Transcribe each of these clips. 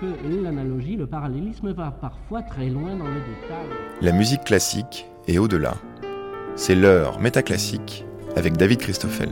que l'analogie, le parallélisme va parfois très loin dans le détail. La musique classique est au-delà. C'est l'heure métaclassique avec David Christoffel.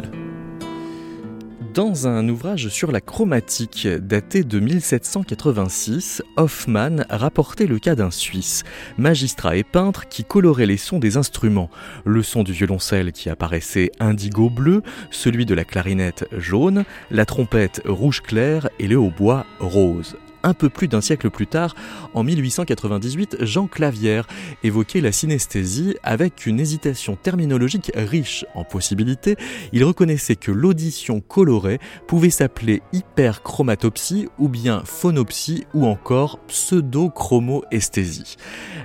Dans un ouvrage sur la chromatique daté de 1786, Hoffmann rapportait le cas d'un Suisse, magistrat et peintre qui colorait les sons des instruments. Le son du violoncelle qui apparaissait indigo bleu, celui de la clarinette jaune, la trompette rouge clair et le hautbois rose un peu plus d'un siècle plus tard, en 1898, Jean Clavière évoquait la synesthésie avec une hésitation terminologique riche en possibilités. Il reconnaissait que l'audition colorée pouvait s'appeler hyperchromatopsie ou bien phonopsie ou encore pseudo-chromoesthésie.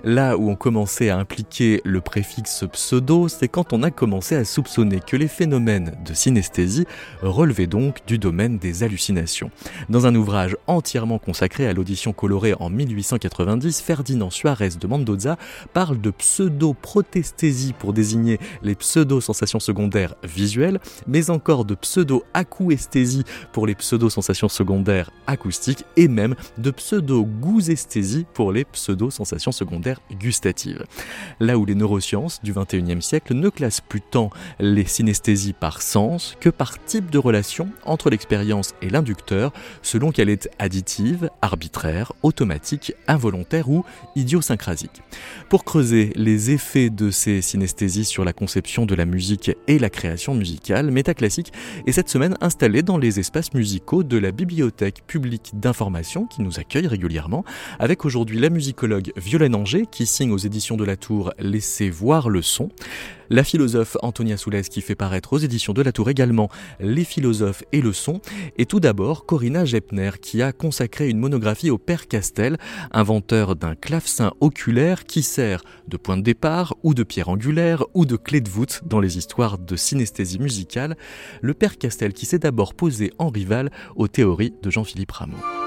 Là où on commençait à impliquer le préfixe pseudo, c'est quand on a commencé à soupçonner que les phénomènes de synesthésie relevaient donc du domaine des hallucinations. Dans un ouvrage entièrement consacré à l'audition colorée en 1890, Ferdinand Suarez de Mendoza parle de pseudo-protesthésie pour désigner les pseudo-sensations secondaires visuelles, mais encore de pseudo-acouesthésie pour les pseudo-sensations secondaires acoustiques et même de pseudo-gousesthésie pour les pseudo-sensations secondaires gustatives. Là où les neurosciences du XXIe siècle ne classent plus tant les synesthésies par sens que par type de relation entre l'expérience et l'inducteur, selon qu'elle est additive, arbitraire, automatique, involontaire ou idiosyncrasique. Pour creuser les effets de ces synesthésies sur la conception de la musique et la création musicale, Métaclassique est cette semaine installé dans les espaces musicaux de la Bibliothèque publique d'information qui nous accueille régulièrement, avec aujourd'hui la musicologue Violaine Anger qui signe aux éditions de la Tour Laissez voir le son, la philosophe Antonia Soulès qui fait paraître aux éditions de la Tour également Les philosophes et le son, et tout d'abord Corinna Gepner qui a consacré une monographie au père Castel, inventeur d'un clavecin oculaire qui sert de point de départ ou de pierre angulaire ou de clé de voûte dans les histoires de synesthésie musicale, le père Castel qui s'est d'abord posé en rival aux théories de Jean-Philippe Rameau.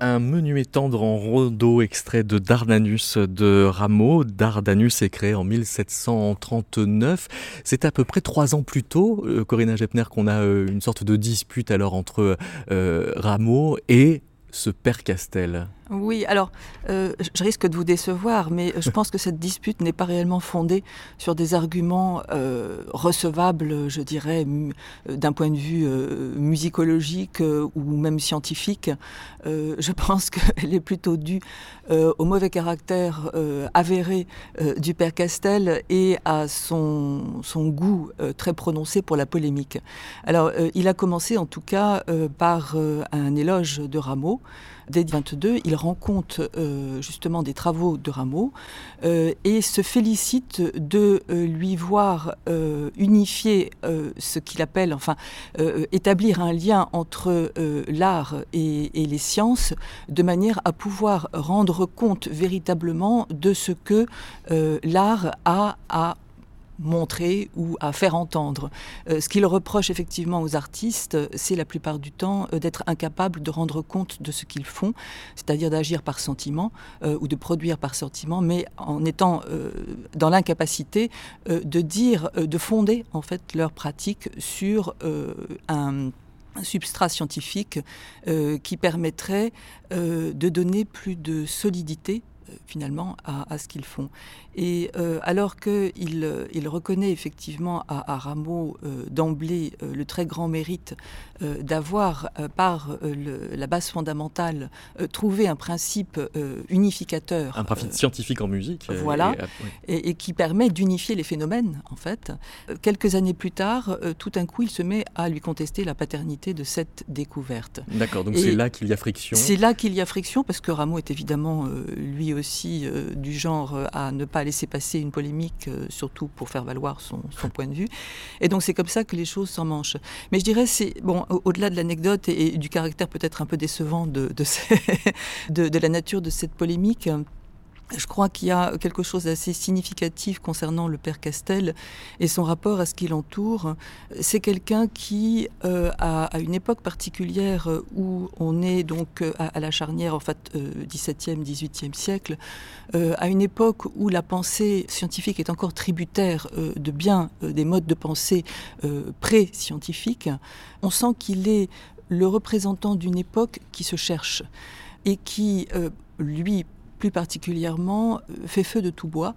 Menuet tendre en rondo extrait de Dardanus de Rameau. Dardanus est créé en 1739. C'est à peu près trois ans plus tôt, euh, Corinna Gepner, qu'on a euh, une sorte de dispute alors entre euh, Rameau et ce père Castel. Oui, alors euh, je risque de vous décevoir, mais je pense que cette dispute n'est pas réellement fondée sur des arguments euh, recevables, je dirais, euh, d'un point de vue musicologique ou même scientifique. je pense qu'elle est plutôt due au mauvais caractère avéré du père Castel et à son, son goût très prononcé pour la polémique. Alors, il a commencé en tout cas par un éloge de Rameau. Dès 22, il rend compte euh, justement des travaux de Rameau euh, et se félicite de euh, lui voir unifier ce qu'il appelle, enfin, établir un lien entre l'art et, et, les sciences de manière à pouvoir rendre compte véritablement de ce que l'art a à montrer ou à faire entendre. ce qu'il reproche effectivement aux artistes, c'est la plupart du temps d'être incapables de rendre compte de ce qu'ils font, c'est-à-dire d'agir par sentiment ou de produire par sentiment, mais en étant dans l'incapacité de dire, de fonder en fait leur pratique sur un substrat scientifique euh, qui permettrait euh, de donner plus de solidité euh, finalement à, ce qu'ils font. Et euh, alors qu'il euh, il reconnaît effectivement à, Rameau d'emblée le très grand mérite d'avoir, par la base fondamentale, trouvé un principe unificateur. Un principe scientifique en musique. Voilà, et, qui permet d'unifier les phénomènes, en fait. Quelques années plus tard, tout d'un coup, il se met à lui contester la paternité de cette découverte. D'accord, donc c'est là qu'il y a friction. C'est là qu'il y a friction, parce que Rameau est évidemment lui aussi euh, du genre euh, à ne pas laisser passer une polémique, euh, surtout pour faire valoir son, point de vue. Et donc c'est comme ça que les choses s'en manchent. Mais je dirais, c'est bon, au-delà de l'anecdote et, du caractère peut-être un peu décevant de, de la nature de cette polémique. Je crois qu'il y a quelque chose d'assez significatif concernant le père Castel et son rapport à ce qui l'entoure. C'est quelqu'un qui, euh, à, une époque particulière où on est donc euh, à, la charnière en fait euh, 17e, 18e siècle, euh, à une époque où la pensée scientifique est encore tributaire de bien des modes de pensée pré-scientifiques, on sent qu'il est le représentant d'une époque qui se cherche et qui, lui, plus particulièrement, euh, fait feu de tout bois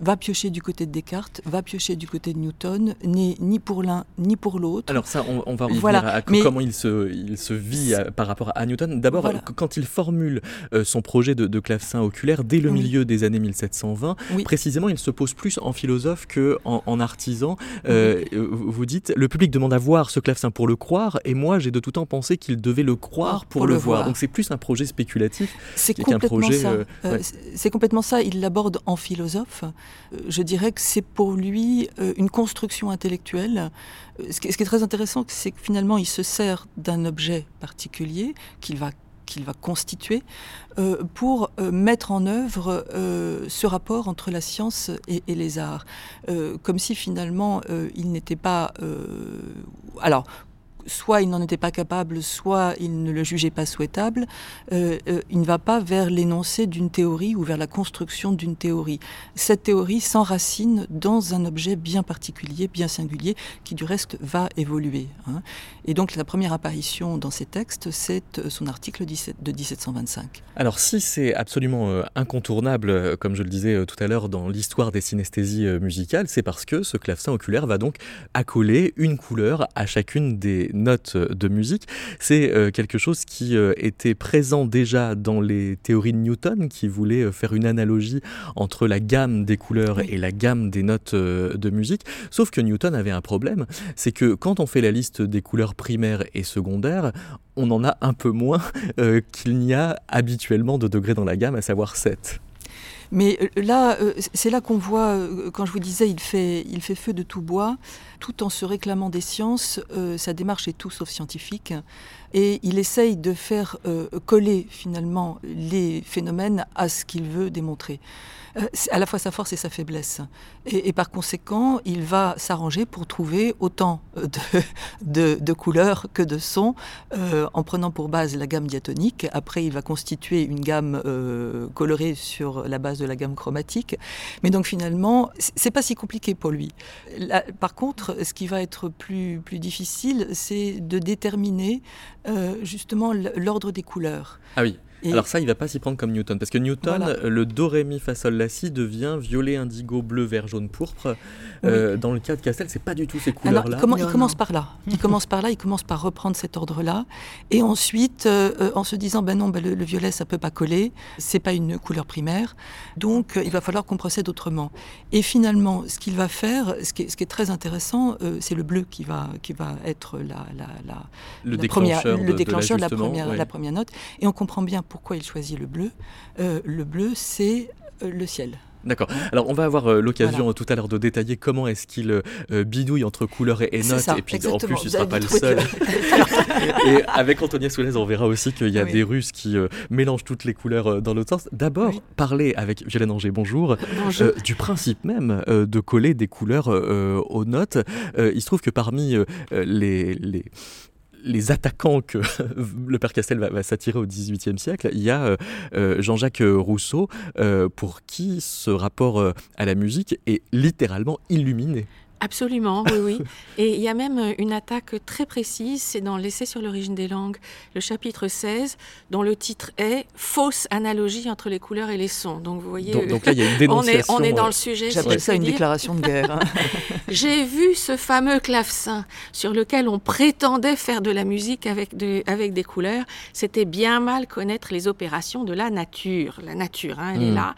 va piocher du côté de Descartes, va piocher du côté de Newton, n'est ni pour l'un ni pour l'autre. Alors ça, on, va revenir à comment il se, il se vit par rapport à Newton. D'abord, quand il formule euh, son projet de, de, clavecin oculaire dès le milieu des années 1720, précisément, il se pose plus en philosophe que en, artisan. Euh, vous dites, le public demande à voir ce clavecin pour le croire, et moi, j'ai de tout temps pensé qu'il devait le croire pour, le, voir. Donc c'est plus un projet spéculatif qu'un projet. Euh, c'est complètement ça. Il l'aborde en philosophe. Euh, je dirais que c'est pour lui euh, une construction intellectuelle. Euh, ce qui est très intéressant, c'est que finalement, il se sert d'un objet particulier qu'il va qu'il va constituer pour mettre en œuvre ce rapport entre la science et, les arts, comme si finalement il n'était pas, alors soit il n'en était pas capable, soit il ne le jugeait pas souhaitable, euh, euh, il ne va pas vers l'énoncé d'une théorie ou vers la construction d'une théorie. Cette théorie s'enracine dans un objet bien particulier, bien singulier, qui du reste va évoluer. Hein. Et donc la première apparition dans ces textes, c'est euh, son article de 1725. Alors si c'est absolument incontournable, comme je le disais tout à l'heure, dans l'histoire des synesthésies musicales, c'est parce que ce clavecin oculaire va donc accoler une couleur à chacune des notes de musique. C'est euh, quelque chose qui euh, était présent déjà dans les théories de Newton, qui voulait euh, faire une analogie entre la gamme des couleurs et la gamme des notes de musique. Sauf que Newton avait un problème, c'est que quand on fait la liste des couleurs primaires et secondaires, on en a un peu moins qu'il n'y a habituellement de degrés dans la gamme, à savoir 7. Mais euh, là, euh, c'est là qu'on voit, euh, quand je vous disais, il fait, il fait feu de tout bois, tout en se réclamant des sciences. sa démarche est tout sauf scientifique. Et il essaye de faire coller finalement les phénomènes à ce qu'il veut démontrer. Euh, c'est à la fois sa force et sa faiblesse. Et, par conséquent, il va s'arranger pour trouver autant de, de, couleurs que de sons, euh, en prenant pour base la gamme diatonique. Après, il va constituer une gamme euh, colorée sur la base de la gamme chromatique. Mais donc finalement, c'est pas si compliqué pour lui. par contre, ce qui va être plus, plus difficile, c'est de déterminer justement l'ordre des couleurs. Ah oui. Alors ça, il va pas s'y prendre comme Newton, parce que Newton, le do, ré, mi, fa, sol, la, si devient violet, indigo, bleu, vert, jaune, pourpre. Euh, dans le cas de Castel, c'est pas du tout ces couleurs-là. Il, il commence par là. Il commence par là. Il commence par reprendre cet ordre-là, et ensuite, euh, euh, en se disant, ben non, ben le, violet, ça peut pas coller. C'est pas une couleur primaire, donc il va falloir qu'on procède autrement. Et finalement, ce qu'il va faire, ce qui est, ce qui est très intéressant, c'est le bleu qui va, qui va être la, la, la, le déclencheur, première, le déclencheur de, la, première, la première note. Et on comprend bien pourquoi il choisit le bleu euh, Le bleu, c'est euh, le ciel. D'accord. Alors on va avoir euh, l'occasion tout à l'heure de détailler comment est-ce qu'il bidouille entre couleurs et, notes. et puis en plus, il ne sera pas le seul. Et avec Antonia Soulez, on verra aussi qu'il y a des Russes qui euh, mélangent toutes les couleurs dans l'autre sens. D'abord, parler avec Violaine Anger, bonjour, bonjour. du principe même de coller des couleurs aux notes. il se trouve que parmi les, les les attaquants que le père Castel va, s'attirer au XVIIIe siècle, il y a Jean-Jacques Rousseau, pour qui ce rapport à la musique est littéralement illuminé. Absolument, oui, oui. Et il y a même euh, une attaque très précise, c'est dans l'essai sur l'origine des langues, le chapitre 16, dont le titre est Fausse analogie entre les couleurs et les sons. Donc vous voyez, donc, là, il y a une dénonciation. on, est, on est dans le sujet. J'appelle ça une déclaration de guerre. Hein. J'ai vu ce fameux clavecin sur lequel on prétendait faire de la musique avec, de, avec des couleurs. C'était bien mal connaître les opérations de la nature. La nature, hein, elle est hmm. là.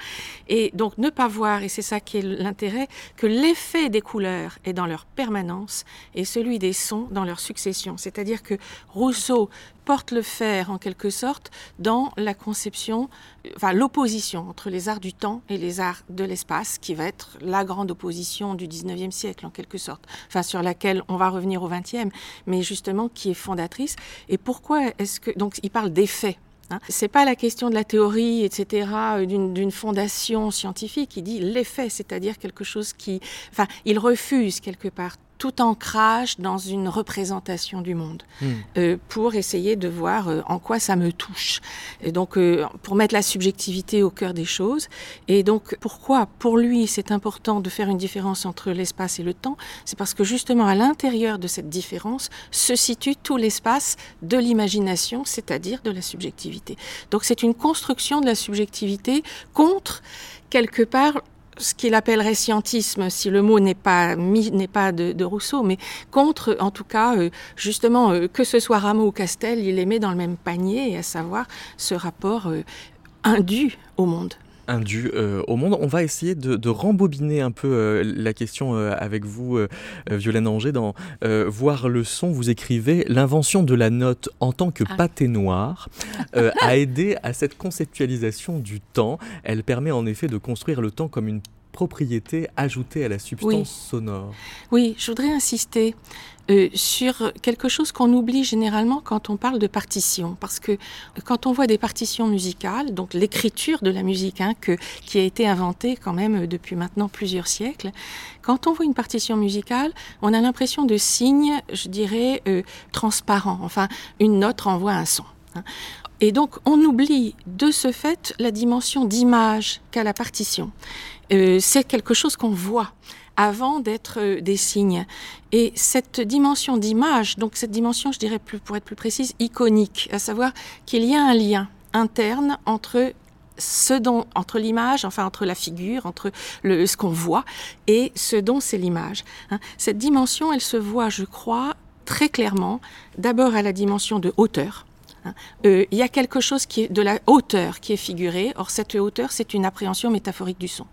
Et donc ne pas voir, et c'est ça qui est l'intérêt, que l'effet des couleurs et dans leur permanence et celui des sons dans leur succession. C'est-à-dire que Rousseau porte le fer en quelque sorte dans la conception, enfin l'opposition entre les arts du temps et les arts de l'espace, qui va être la grande opposition du 19e siècle en quelque sorte, enfin sur laquelle on va revenir au 20e, mais justement qui est fondatrice. Et pourquoi est-ce que donc il parle d'effets Hein. C'est pas la question de la théorie, etc., euh, d'une fondation scientifique. Il dit l'effet, c'est-à-dire quelque chose qui, enfin, il refuse quelque part tout ancrage dans une représentation du monde hmm. euh, pour essayer de voir euh, en quoi ça me touche. Et donc, euh, pour mettre la subjectivité au cœur des choses. Et donc, pourquoi pour lui c'est important de faire une différence entre l'espace et le temps? C'est parce que justement à l'intérieur de cette différence se situe tout l'espace de l'imagination, c'est-à-dire de la subjectivité. Donc, c'est une construction de la subjectivité contre quelque part ce qu'il appellerait scientisme, si le mot n'est pas n'est pas de, Rousseau, mais contre, en tout cas, euh, justement, euh, que ce soit Rameau ou Castel, il les met dans le même panier, à savoir ce rapport euh, indu au monde indu au monde. On va essayer de, rembobiner un peu la question avec vous, Violaine Anger, dans Voir le son. Vous écrivez L'invention de la note en tant que ah. pâté noir a aidé à cette conceptualisation du temps. Elle permet en effet de construire le temps comme une propriété ajoutée à la substance sonore. Oui, je voudrais insister euh, sur quelque chose qu'on oublie généralement quand on parle de partition, parce que quand on voit des partitions musicales, donc l'écriture de la musique, hein, que, qui a été inventée quand même depuis maintenant plusieurs siècles, quand on voit une partition musicale, on a l'impression de signes, je dirais, euh, transparents. Enfin, une note renvoie un son. Hein. Et donc, on oublie de ce fait la dimension d'image qu'a la partition. Euh, c'est quelque chose qu'on voit avant d'être euh, des signes. Et cette dimension d'image, donc cette dimension, je dirais plus, pour être plus précise, iconique, à savoir qu'il y a un lien interne entre ce dont, entre l'image, enfin entre la figure, entre ce qu'on voit et ce dont c'est l'image. Hein. Cette dimension, elle se voit, je crois, très clairement, d'abord à la dimension de hauteur. Euh, il y a quelque chose qui est de la hauteur qui est figurée. Or, cette hauteur, c'est une appréhension métaphorique du son.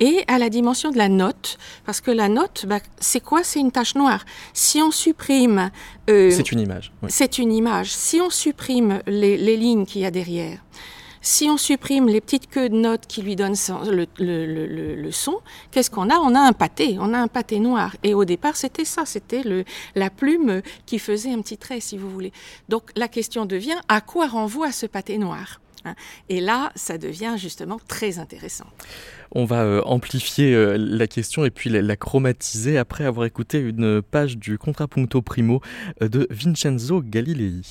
Et à la dimension de la note, parce que la note, bah, c'est quoi? C'est une tache noire. Si on supprime... Euh, c'est une image. C'est une image. Si on supprime les, les lignes qu'il y a derrière, si on supprime les petites queues de notes qui lui donnent le, son, qu'est-ce qu'on a? On a un pâté, on a un pâté noir. Et au départ, c'était ça, c'était la plume qui faisait un petit trait, si vous voulez. Donc la question devient, à quoi renvoie ce pâté noir? Hein? Et là, ça devient justement très intéressant. On va euh, amplifier euh, la question et puis la, chromatiser après avoir écouté une page du Contrapunto Primo euh, de Vincenzo Galilei.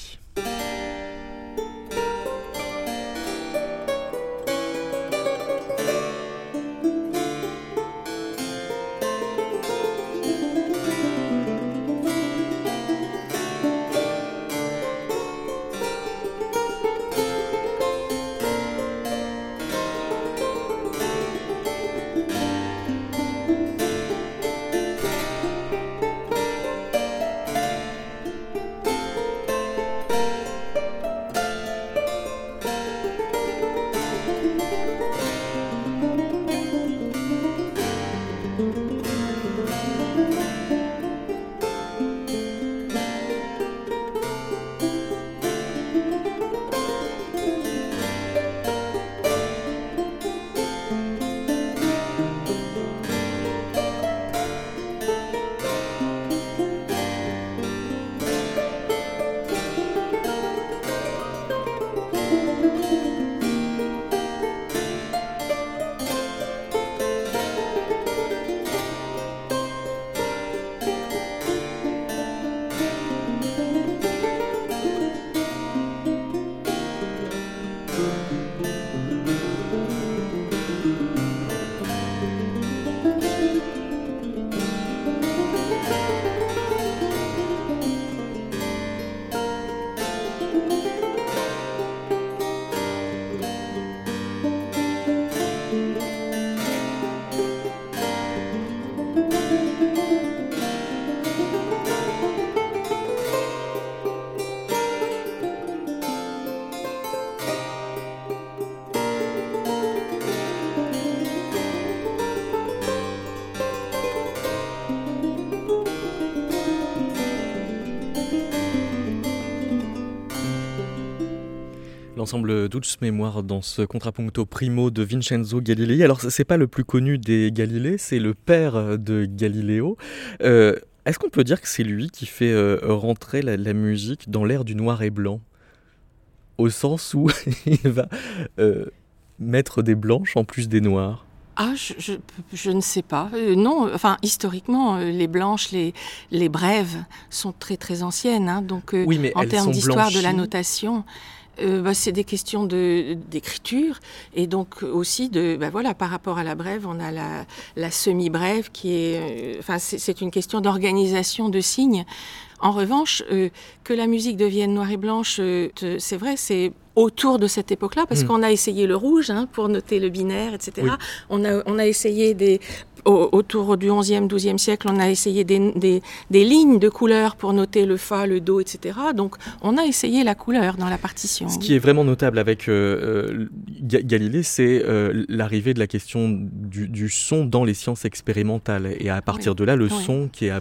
L'ensemble Dulce Mémoire dans ce contrapunto primo de Vincenzo Galilei. Alors, c'est pas le plus connu des Galilées, c'est le père de Galiléo. Euh, est-ce qu'on peut dire que c'est lui qui fait euh, rentrer la, musique dans l'ère du noir et blanc? Au sens où il va euh, mettre des blanches en plus des noirs? Ah, je, je, ne sais pas. non, enfin, historiquement, les blanches, les, les brèves sont très très anciennes. Hein, donc, oui, mais en termes d'histoire de la notation, euh, bah, c'est des questions d'écriture et donc aussi de bah, voilà par rapport à la brève on a la, la semi brève qui est euh, enfin c'est une question d'organisation de signes. En revanche euh, que la musique devienne noire et blanche c'est vrai c'est autour de cette époque-là, parce hmm. qu'on a essayé le rouge hein, pour noter le binaire, etc. On, a, on a essayé des, autour du 11e, 12e siècle, on a essayé des, lignes de couleurs pour noter le fa, le do, etc. Donc on a essayé la couleur dans la partition. Ce qui est vraiment notable avec euh, euh, Galilée, c'est euh, l'arrivée de la question du, son dans les sciences expérimentales. Et à partir de là, le son qui est,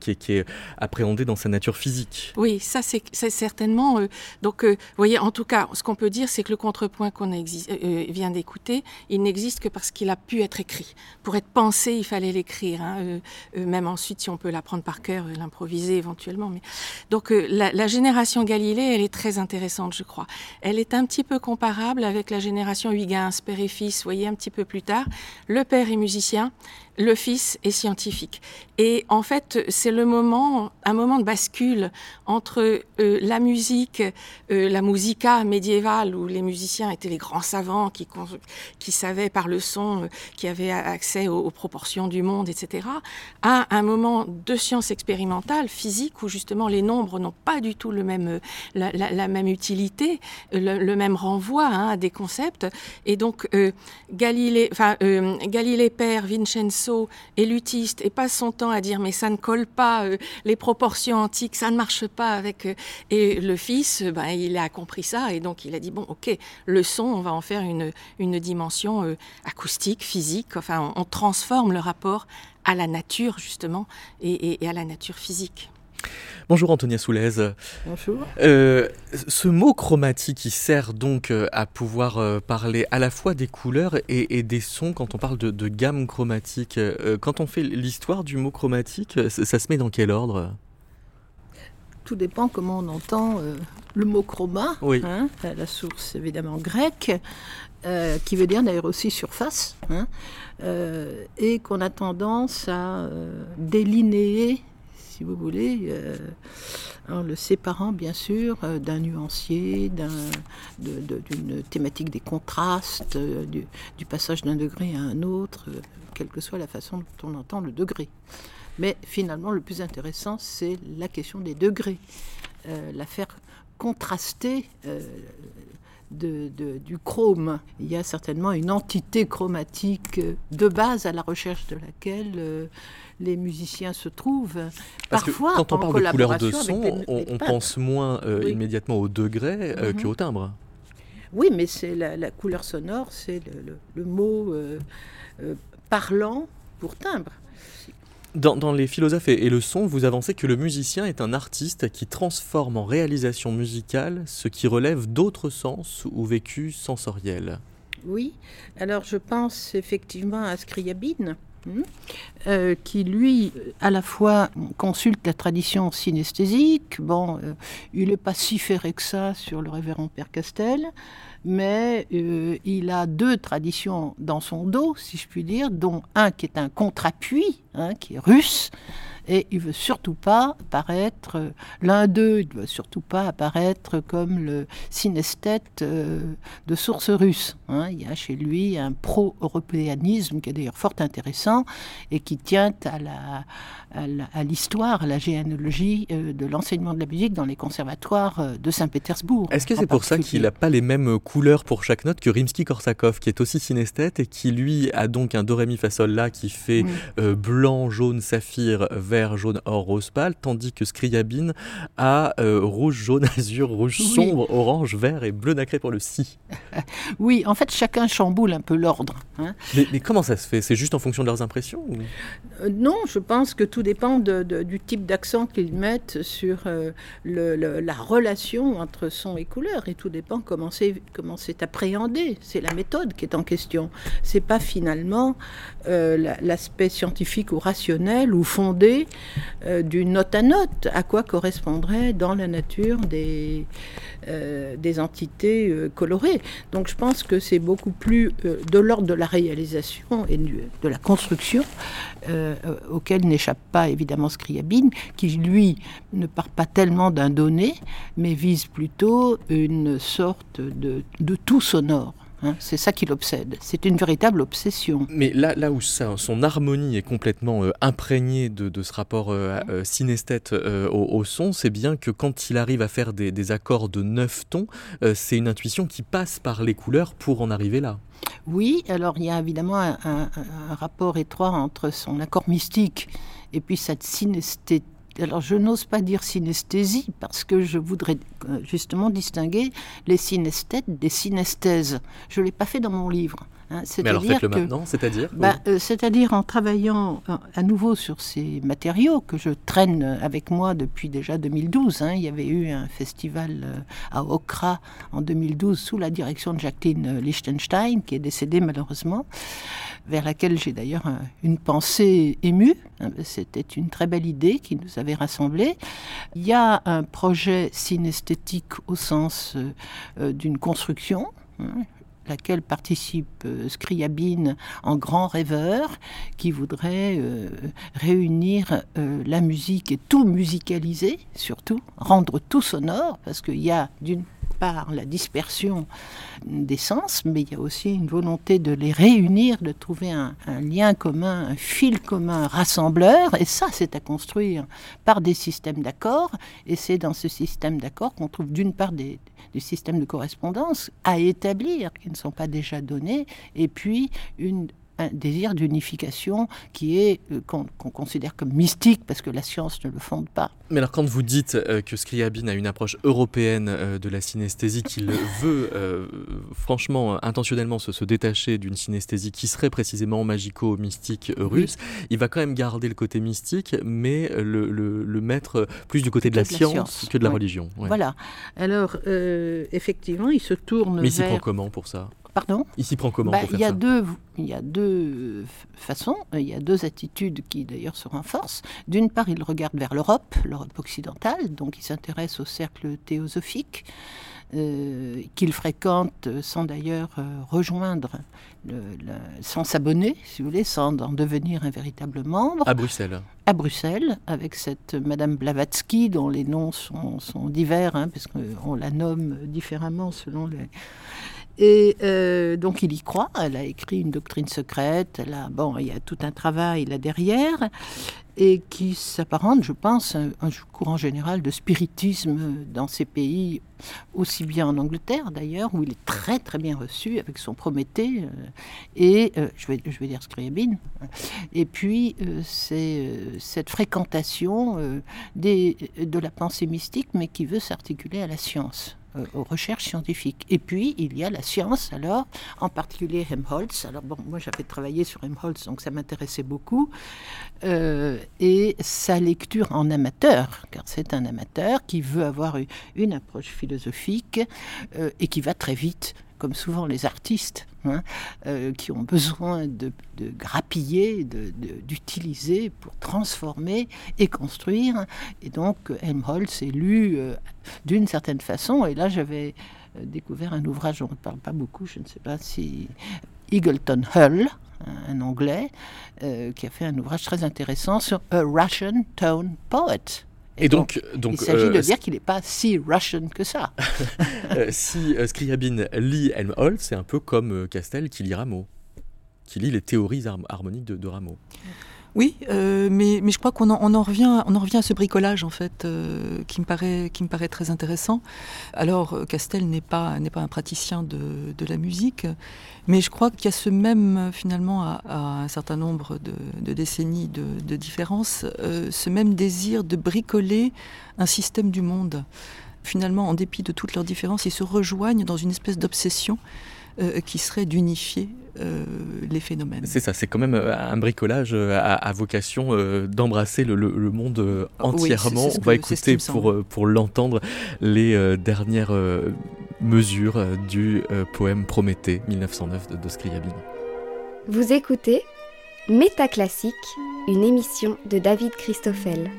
qui, est, qui est, appréhendé dans sa nature physique. Oui, ça c'est certainement... donc vous voyez, en tout cas, ce qu'on peut dire, c'est que le contrepoint qu'on vient d'écouter, il n'existe que parce qu'il a pu être écrit. Pour être penser, il fallait l'écrire. Hein, euh, euh, même ensuite, si on peut l'apprendre par cœur, euh, l'improviser éventuellement. Mais... Donc la, génération Galilée, elle est très intéressante, je crois. Elle est un petit peu comparable avec la génération Huygens, père et fils, vous voyez, un petit peu plus tard. Le père est musicien, le fils est scientifique. Et en fait, c'est le moment, un moment de bascule entre euh, la musique, euh, la musica médiévale, où les musiciens étaient les grands savants qui, qui savaient par le son, euh, qui avaient accès aux, proportions du monde, etc., à un moment de science expérimentale, physique, où justement les nombres n'ont pas du tout le même, la, même utilité, le, même renvoi hein, à des concepts. Et donc, Galilée, Galilée père, Vincenzo, et lutiste et passe son temps à dire mais ça ne colle pas, euh, les proportions antiques, ça ne marche pas avec... Euh, et le fils, euh, ben, il a compris ça et donc il a dit bon ok, le son, on va en faire une, une dimension acoustique, physique, enfin on, transforme le rapport à la nature justement et à la nature physique. Bonjour Antonia Soulez. Bonjour. Euh, ce mot chromatique qui sert donc euh, à pouvoir euh, parler à la fois des couleurs et, des sons quand on parle de, gamme chromatique. quand on fait l'histoire du mot chromatique, ça, se met dans quel ordre? Tout dépend comment on entend le mot chroma, oui. Hein, la source évidemment grecque, qui veut dire d'ailleurs aussi surface, hein, et qu'on a tendance à délinéer si vous voulez, euh, en le séparant bien sûr euh, d'un nuancier, d'une thématique des contrastes, euh, du, passage d'un degré à un autre, quelle que soit la façon dont on entend le degré. Mais finalement, le plus intéressant, c'est la question des degrés, la faire contraster. Du chrome. Il y a certainement une entité chromatique de base à la recherche de laquelle les musiciens se trouvent. Parce Parfois, que quand on parle de couleur de son, on, pense moins euh, immédiatement au degré euh, mhm. qu'au timbre. Oui, mais c'est la, couleur sonore, c'est le, mot euh, parlant pour timbre. Dans, les philosophes et, le son, vous avancez que le musicien est un artiste qui transforme en réalisation musicale ce qui relève d'autres sens ou vécus sensoriels. Oui, alors je pense effectivement à Scriabine, euh, qui lui, à la fois consulte la tradition synesthésique, bon, euh, il n'est pas si ferré que ça sur le révérend Père Castel, mais euh, il a deux traditions dans son dos, si je puis dire, dont un qui est un contre-appui, hein, qui est russe, et il veut surtout pas paraître, euh, l'un d'eux, il veut surtout pas apparaître comme le synesthète euh, de source russe. Hein. Il y a chez lui un pro-européanisme qui est d'ailleurs fort intéressant et qui tient à la, à l'histoire, à la généalogie euh, de l'enseignement de la musique dans les conservatoires de Saint-Pétersbourg. Est-ce que c'est pour ça qu'il n'a pas les mêmes couleurs pour chaque note que Rimsky-Korsakov, qui est aussi synesthète et qui lui a donc un do ré mi fa sol là qui fait blanc, jaune, saphir, vert vert, jaune, or, rose pâle, tandis que Scriabine a rouge, jaune, azur, rouge sombre, orange, vert et bleu nacré pour le si. oui, en fait, chacun chamboule un peu l'ordre. Hein. Mais, comment ça se fait? C'est juste en fonction de leurs impressions Non, je pense que tout dépend du type d'accent qu'ils mettent sur la relation entre son et couleur, et tout dépend comment c'est appréhendé. C'est la méthode qui est en question. C'est pas finalement euh, l'aspect scientifique ou rationnel ou fondé euh, d'une note à note. À quoi correspondrait dans la nature des euh, des entités colorées. Donc je pense que c'est beaucoup plus de l'ordre de la réalisation et de la construction auquel n'échappe pas évidemment Scriabine, qui lui ne part pas tellement d'un donné, mais vise plutôt une sorte de, de tout sonore. Hein. c'est ça qui l'obsède. C'est une véritable obsession. Mais là, là où son harmonie est complètement euh, imprégnée de, ce rapport euh, euh, synesthète au, son, c'est bien que quand il arrive à faire des, accords de neuf tons, c'est une intuition qui passe par les couleurs pour en arriver là. Oui, alors il y a évidemment un, rapport étroit entre son accord mystique et puis cette synesthétique alors je n'ose pas dire synesthésie parce que je voudrais euh, justement distinguer les synesthètes des synesthèses. Je ne l'ai pas fait dans mon livre. Hein. Mais alors faites-le maintenant, c'est-à-dire bah, euh, C'est-à-dire en travaillant euh, à nouveau sur ces matériaux que je traîne avec moi depuis déjà 2012. Hein. Il y avait eu un festival à Okra en 2012 sous la direction de Jacqueline Lichtenstein, qui est décédée malheureusement vers laquelle j'ai d'ailleurs une pensée émue. C'était une très belle idée qui nous avait rassemblés. Il y a un projet synesthétique au sens euh, euh, d'une construction. Laquelle participe euh, Scriabine en grand rêveur, qui voudrait réunir la musique et tout musicaliser, surtout, rendre tout sonore, parce qu'il y a d'une par la dispersion des sens, mais il y a aussi une volonté de les réunir, de trouver un, lien commun, un fil commun rassembleur, et ça c'est à construire par des systèmes d'accords, et c'est dans ce système d'accords qu'on trouve d'une part des, des systèmes de correspondance à établir, qui ne sont pas déjà donnés, et puis une un désir d'unification qui est euh, qu'on considère comme mystique parce que la science ne le fonde pas. Mais alors quand vous dites euh, que Scriabine a une approche européenne euh, de la synesthésie, qu'il veut franchement intentionnellement se, détacher d'une synesthésie qui serait précisément magico-mystique russe, il va quand même garder le côté mystique, mais le, le, mettre plus du côté de la, science, que de la religion. Voilà. Alors effectivement, il se tourne mais il s'y prend comment pour ça? Pardon Il s'y prend comment bah, pour Il y a deux, il y a deux façons, il y a deux attitudes qui d'ailleurs se renforcent. D'une part, il regarde vers l'Europe, l'Europe occidentale, donc il s'intéresse au cercle théosophique. Euh, qu'il fréquente sans d'ailleurs euh, rejoindre, sans s'abonner, si vous voulez, sans en devenir un véritable membre. À Bruxelles. À Bruxelles, avec cette Madame Blavatsky, dont les noms sont, sont divers, hein, parce qu'on la nomme différemment selon les, et euh, donc il y croit, elle a écrit une doctrine secrète, bon, il y a tout un travail là derrière, et qui s'apparente, je pense, à un, courant général de spiritisme dans ces pays, aussi bien en Angleterre d'ailleurs, où il est très très bien reçu avec son Prométhée, euh, et euh, je, vais, je vais dire Scriabine, et puis c'est cette fréquentation de la pensée mystique, mais qui veut s'articuler à la science. Euh, aux recherches scientifiques. Et puis, il y a la science, alors, en particulier Helmholtz. Alors, bon, moi, j'avais travaillé sur Helmholtz, donc ça m'intéressait beaucoup. Euh, et sa lecture en amateur, car c'est un amateur qui veut avoir une approche philosophique euh, et qui va très vite comme souvent les artistes, hein, euh, qui ont besoin de, grappiller, d'utiliser pour transformer et construire. Et donc Helmholtz est lu euh, d'une certaine façon. Et là, j'avais euh, découvert un ouvrage, on ne parle pas beaucoup, je ne sais pas si... Eagleton Hull, un Anglais, qui a fait un ouvrage très intéressant sur A Russian Tone Poet. Et, donc, donc, il s'agit de euh, dire qu'il n'est pas si Russian que ça. Euh, si euh, Scriabine lit Helmholtz, c'est un peu comme Castel qui lit Rameau, qui lit les théories harmoniques de, Rameau. Oui, euh, mais, mais je crois qu'on en, on en, revient, on en revient à ce bricolage en fait, euh, qui, me paraît, qui me paraît très intéressant. Alors euh, Castel n'est pas, n'est pas un praticien de, de, la musique, mais je crois qu'il y a ce même, finalement, à, à un certain nombre de, de décennies de, de différence, euh, ce même désir de bricoler un système du monde. Finalement, en dépit de toutes leurs différences, ils se rejoignent dans une espèce d'obsession euh, qui serait d'unifier euh, les phénomènes. C'est ça, c'est quand même euh, un bricolage à, à vocation d'embrasser le, le, le, monde entièrement. Oui, On va écouter pour, pour l'entendre les dernières mesures du poème Prométhée 1909 de, de Scriabine. Vous écoutez Métaclassique, une émission de David Christoffel.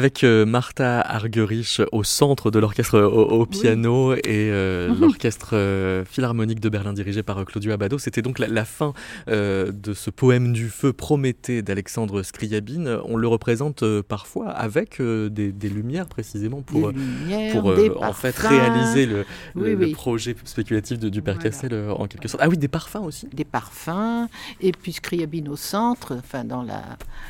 Avec euh, Martha Argerich au centre de l'orchestre au, au, piano oui. et euh, l'orchestre euh, philharmonique de Berlin dirigé par Claudio Abbado. C'était donc la, la fin euh, de ce poème du feu Prométhée d'Alexandre Scriabine. On le représente euh, parfois avec euh, des, des, lumières précisément pour, lumières, pour en fait réaliser le, oui, le, oui. le, projet spéculatif de, du Père voilà. Cassel en quelque sorte. Ah oui, des parfums aussi. Des parfums et puis Scriabine au centre, enfin dans la.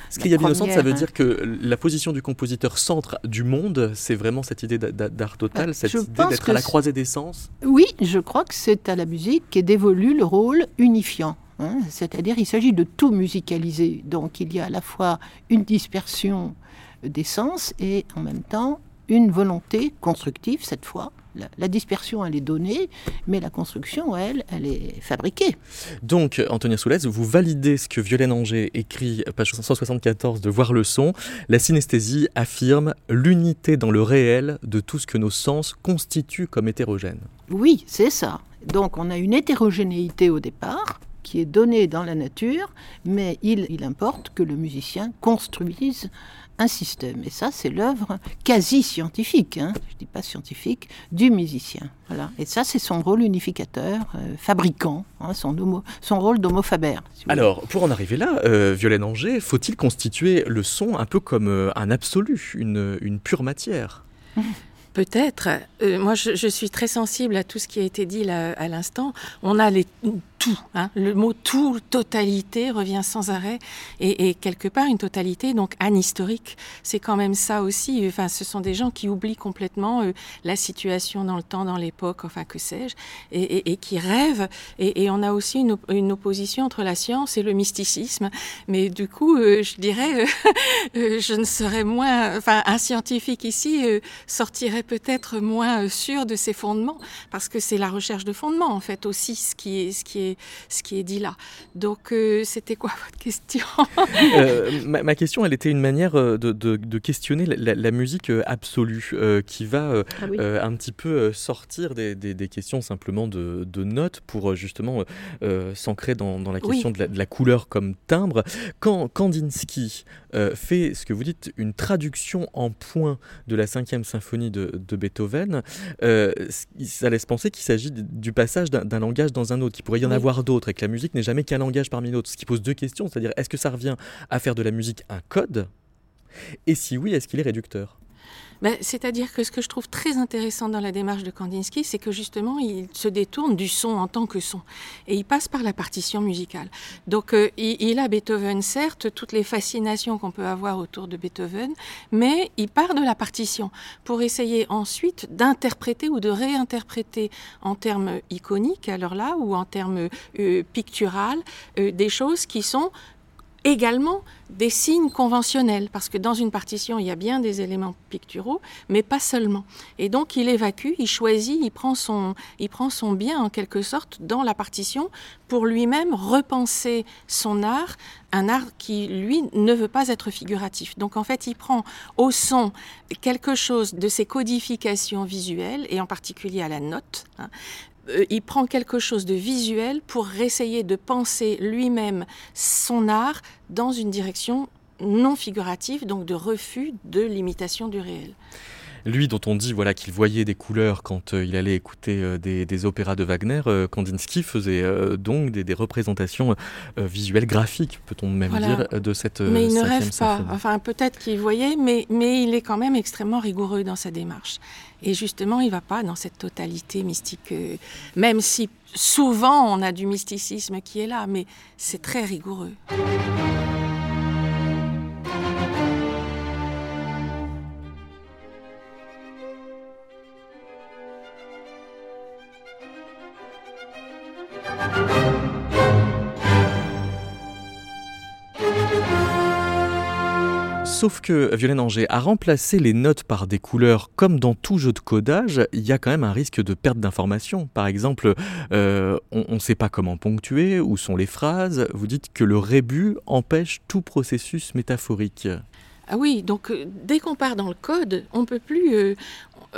Scriabine au centre, ça veut dire que la position du compositeur centre du monde, c'est vraiment cette idée d'art total, cette je idée d'être à la croisée des sens Oui, je crois que c'est à la musique qu'est dévolu le rôle unifiant. Hein, C'est-à-dire il s'agit de tout musicaliser. Donc il y a à la fois une dispersion des sens et en même temps une volonté constructive cette fois. La, la, dispersion, elle est donnée, mais la construction, elle, elle est fabriquée. Donc, Antonia Soulez, vous validez ce que Violaine Anger écrit, page 174 de Voir le son. La synesthésie affirme l'unité dans le réel de tout ce que nos sens constituent comme hétérogène. Oui, c'est ça. Donc, on a une hétérogénéité au départ, qui est donnée dans la nature, mais il, il importe que le musicien construise un système. Et ça, c'est l'œuvre quasi scientifique, hein, je ne dis pas scientifique, du musicien. Voilà. Et ça, c'est son rôle unificateur, euh, fabricant, hein, son, homo, son rôle d'homo faber. Si Alors, pour en arriver là, euh, Violaine Anger, faut-il constituer le son un peu comme euh, un absolu, une, une pure matière? Peut-être. Euh, moi, je, je, suis très sensible à tout ce qui a été dit là, à l'instant. On a les, tout. Hein. Le mot tout, totalité, revient sans arrêt. Et, et quelque part, une totalité, donc anhistorique, c'est quand même ça aussi. Enfin, ce sont des gens qui oublient complètement euh, la situation dans le temps, dans l'époque, enfin, que sais-je, et, et, et, qui rêvent. Et, on a aussi une, une, opposition entre la science et le mysticisme. Mais du coup, euh, je dirais, euh, je ne serais moins. Enfin, un scientifique ici sortirait peut-être moins sûr de ses fondements, parce que c'est la recherche de fondements, en fait, aussi, ce qui est, ce qui est, ce qui est dit là. Donc, euh, c'était quoi votre question? Euh, ma, ma, question, elle était une manière de, de, de questionner la, la, musique absolue, euh, qui va ah oui. un petit peu sortir des, des, des questions simplement de, de, notes pour justement s'ancrer dans, dans, la question oui. de, la, de, la, couleur comme timbre. Quand Kandinsky fait ce que vous dites, une traduction en points de la cinquième symphonie de, de Beethoven, euh, ça laisse penser qu'il s'agit du passage d'un langage dans un autre, qu'il pourrait y en oui. Avoir d'autres, et que la musique n'est jamais qu'un langage parmi d'autres. Ce qui pose deux questions, c'est-à-dire est-ce que ça revient à faire de la musique un code? Et si oui, est-ce qu'il est réducteur? Ben, C'est-à-dire que ce que je trouve très intéressant dans la démarche de Kandinsky, c'est que justement, il se détourne du son en tant que son. Et il passe par la partition musicale. Donc, euh, il, a Beethoven, certes, toutes les fascinations qu'on peut avoir autour de Beethoven, mais il part de la partition pour essayer ensuite d'interpréter ou de réinterpréter en termes iconiques, alors là, ou en termes euh, picturales, euh, des choses qui sont également des signes conventionnels, parce que dans une partition, il y a bien des éléments picturaux, mais pas seulement. Et donc, il évacue, il choisit, il prend son, il prend son bien, en quelque sorte, dans la partition, pour lui-même repenser son art, un art qui, lui, ne veut pas être figuratif. Donc, en fait, il prend au son quelque chose de ses codifications visuelles, et en particulier à la note, hein, il prend quelque chose de visuel pour essayer de penser lui-même son art dans une direction non figurative, donc de refus de l'imitation du réel. Lui dont on dit voilà qu'il voyait des couleurs quand euh, il allait écouter euh, des, opéras de Wagner, Kandinsky faisait donc des, représentations visuelles graphiques, peut-on même dire, de cette Mais il ne rêve pas. Enfin, peut-être qu'il voyait, mais, mais il est quand même extrêmement rigoureux dans sa démarche. Et justement, il ne va pas dans cette totalité mystique, euh, même si souvent on a du mysticisme qui est là, mais c'est très rigoureux. Sauf que Violaine Anger a remplacé les notes par des couleurs comme dans tout jeu de codage, il y a quand même un risque de perte d'information. Par exemple, euh, on ne sait pas comment ponctuer, où sont les phrases. Vous dites que le rébut empêche tout processus métaphorique. Ah oui, donc euh, dès qu'on part dans le code, on peut plus, euh,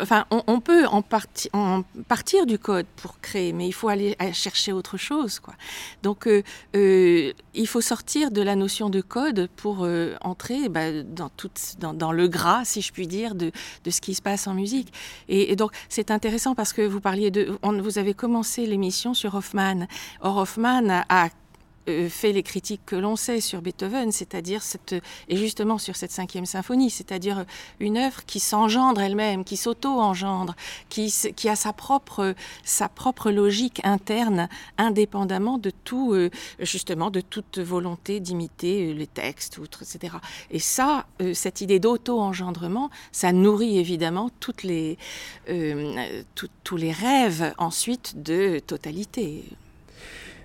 enfin, on, peut en, partir du code pour créer, mais il faut aller chercher autre chose, quoi. Donc, euh, il faut sortir de la notion de code pour entrer bah, dans, tout, dans, le gras, si je puis dire, de, ce qui se passe en musique. Et, donc, c'est intéressant parce que vous parliez de, vous avez commencé l'émission sur Hoffman. Or, Hoffman a fait les critiques que l'on sait sur Beethoven, c'est-à-dire cette, et justement sur cette cinquième symphonie, c'est-à-dire une œuvre qui s'engendre elle-même, qui s'auto-engendre, qui, a sa propre, logique interne, indépendamment de tout, euh, justement, de toute volonté d'imiter euh, les textes, etc. Et ça, cette idée d'auto-engendrement, ça nourrit évidemment tous les rêves ensuite de totalité.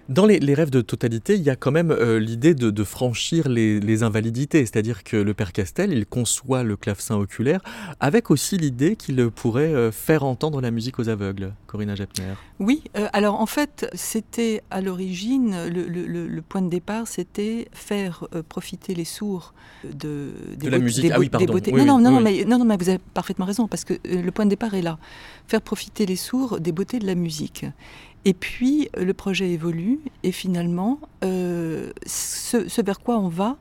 Dans les, rêves de totalité, il y a quand même euh, l'idée de, franchir les, invalidités, c'est-à-dire que le père Castel, il conçoit le clavecin oculaire avec aussi l'idée qu'il pourrait euh, faire entendre la musique aux aveugles. Corinna Jepner. Oui, euh, alors en fait, c'était à l'origine, le, point de départ, c'était faire profiter les sourds de, de la musique. ah oui, pardon. non, non, non, Mais, non, non, mais vous avez parfaitement raison, parce que le point de départ est là. Faire profiter les sourds des beautés de la musique. Et puis le projet évolue et finalement, euh, ce, vers quoi on va,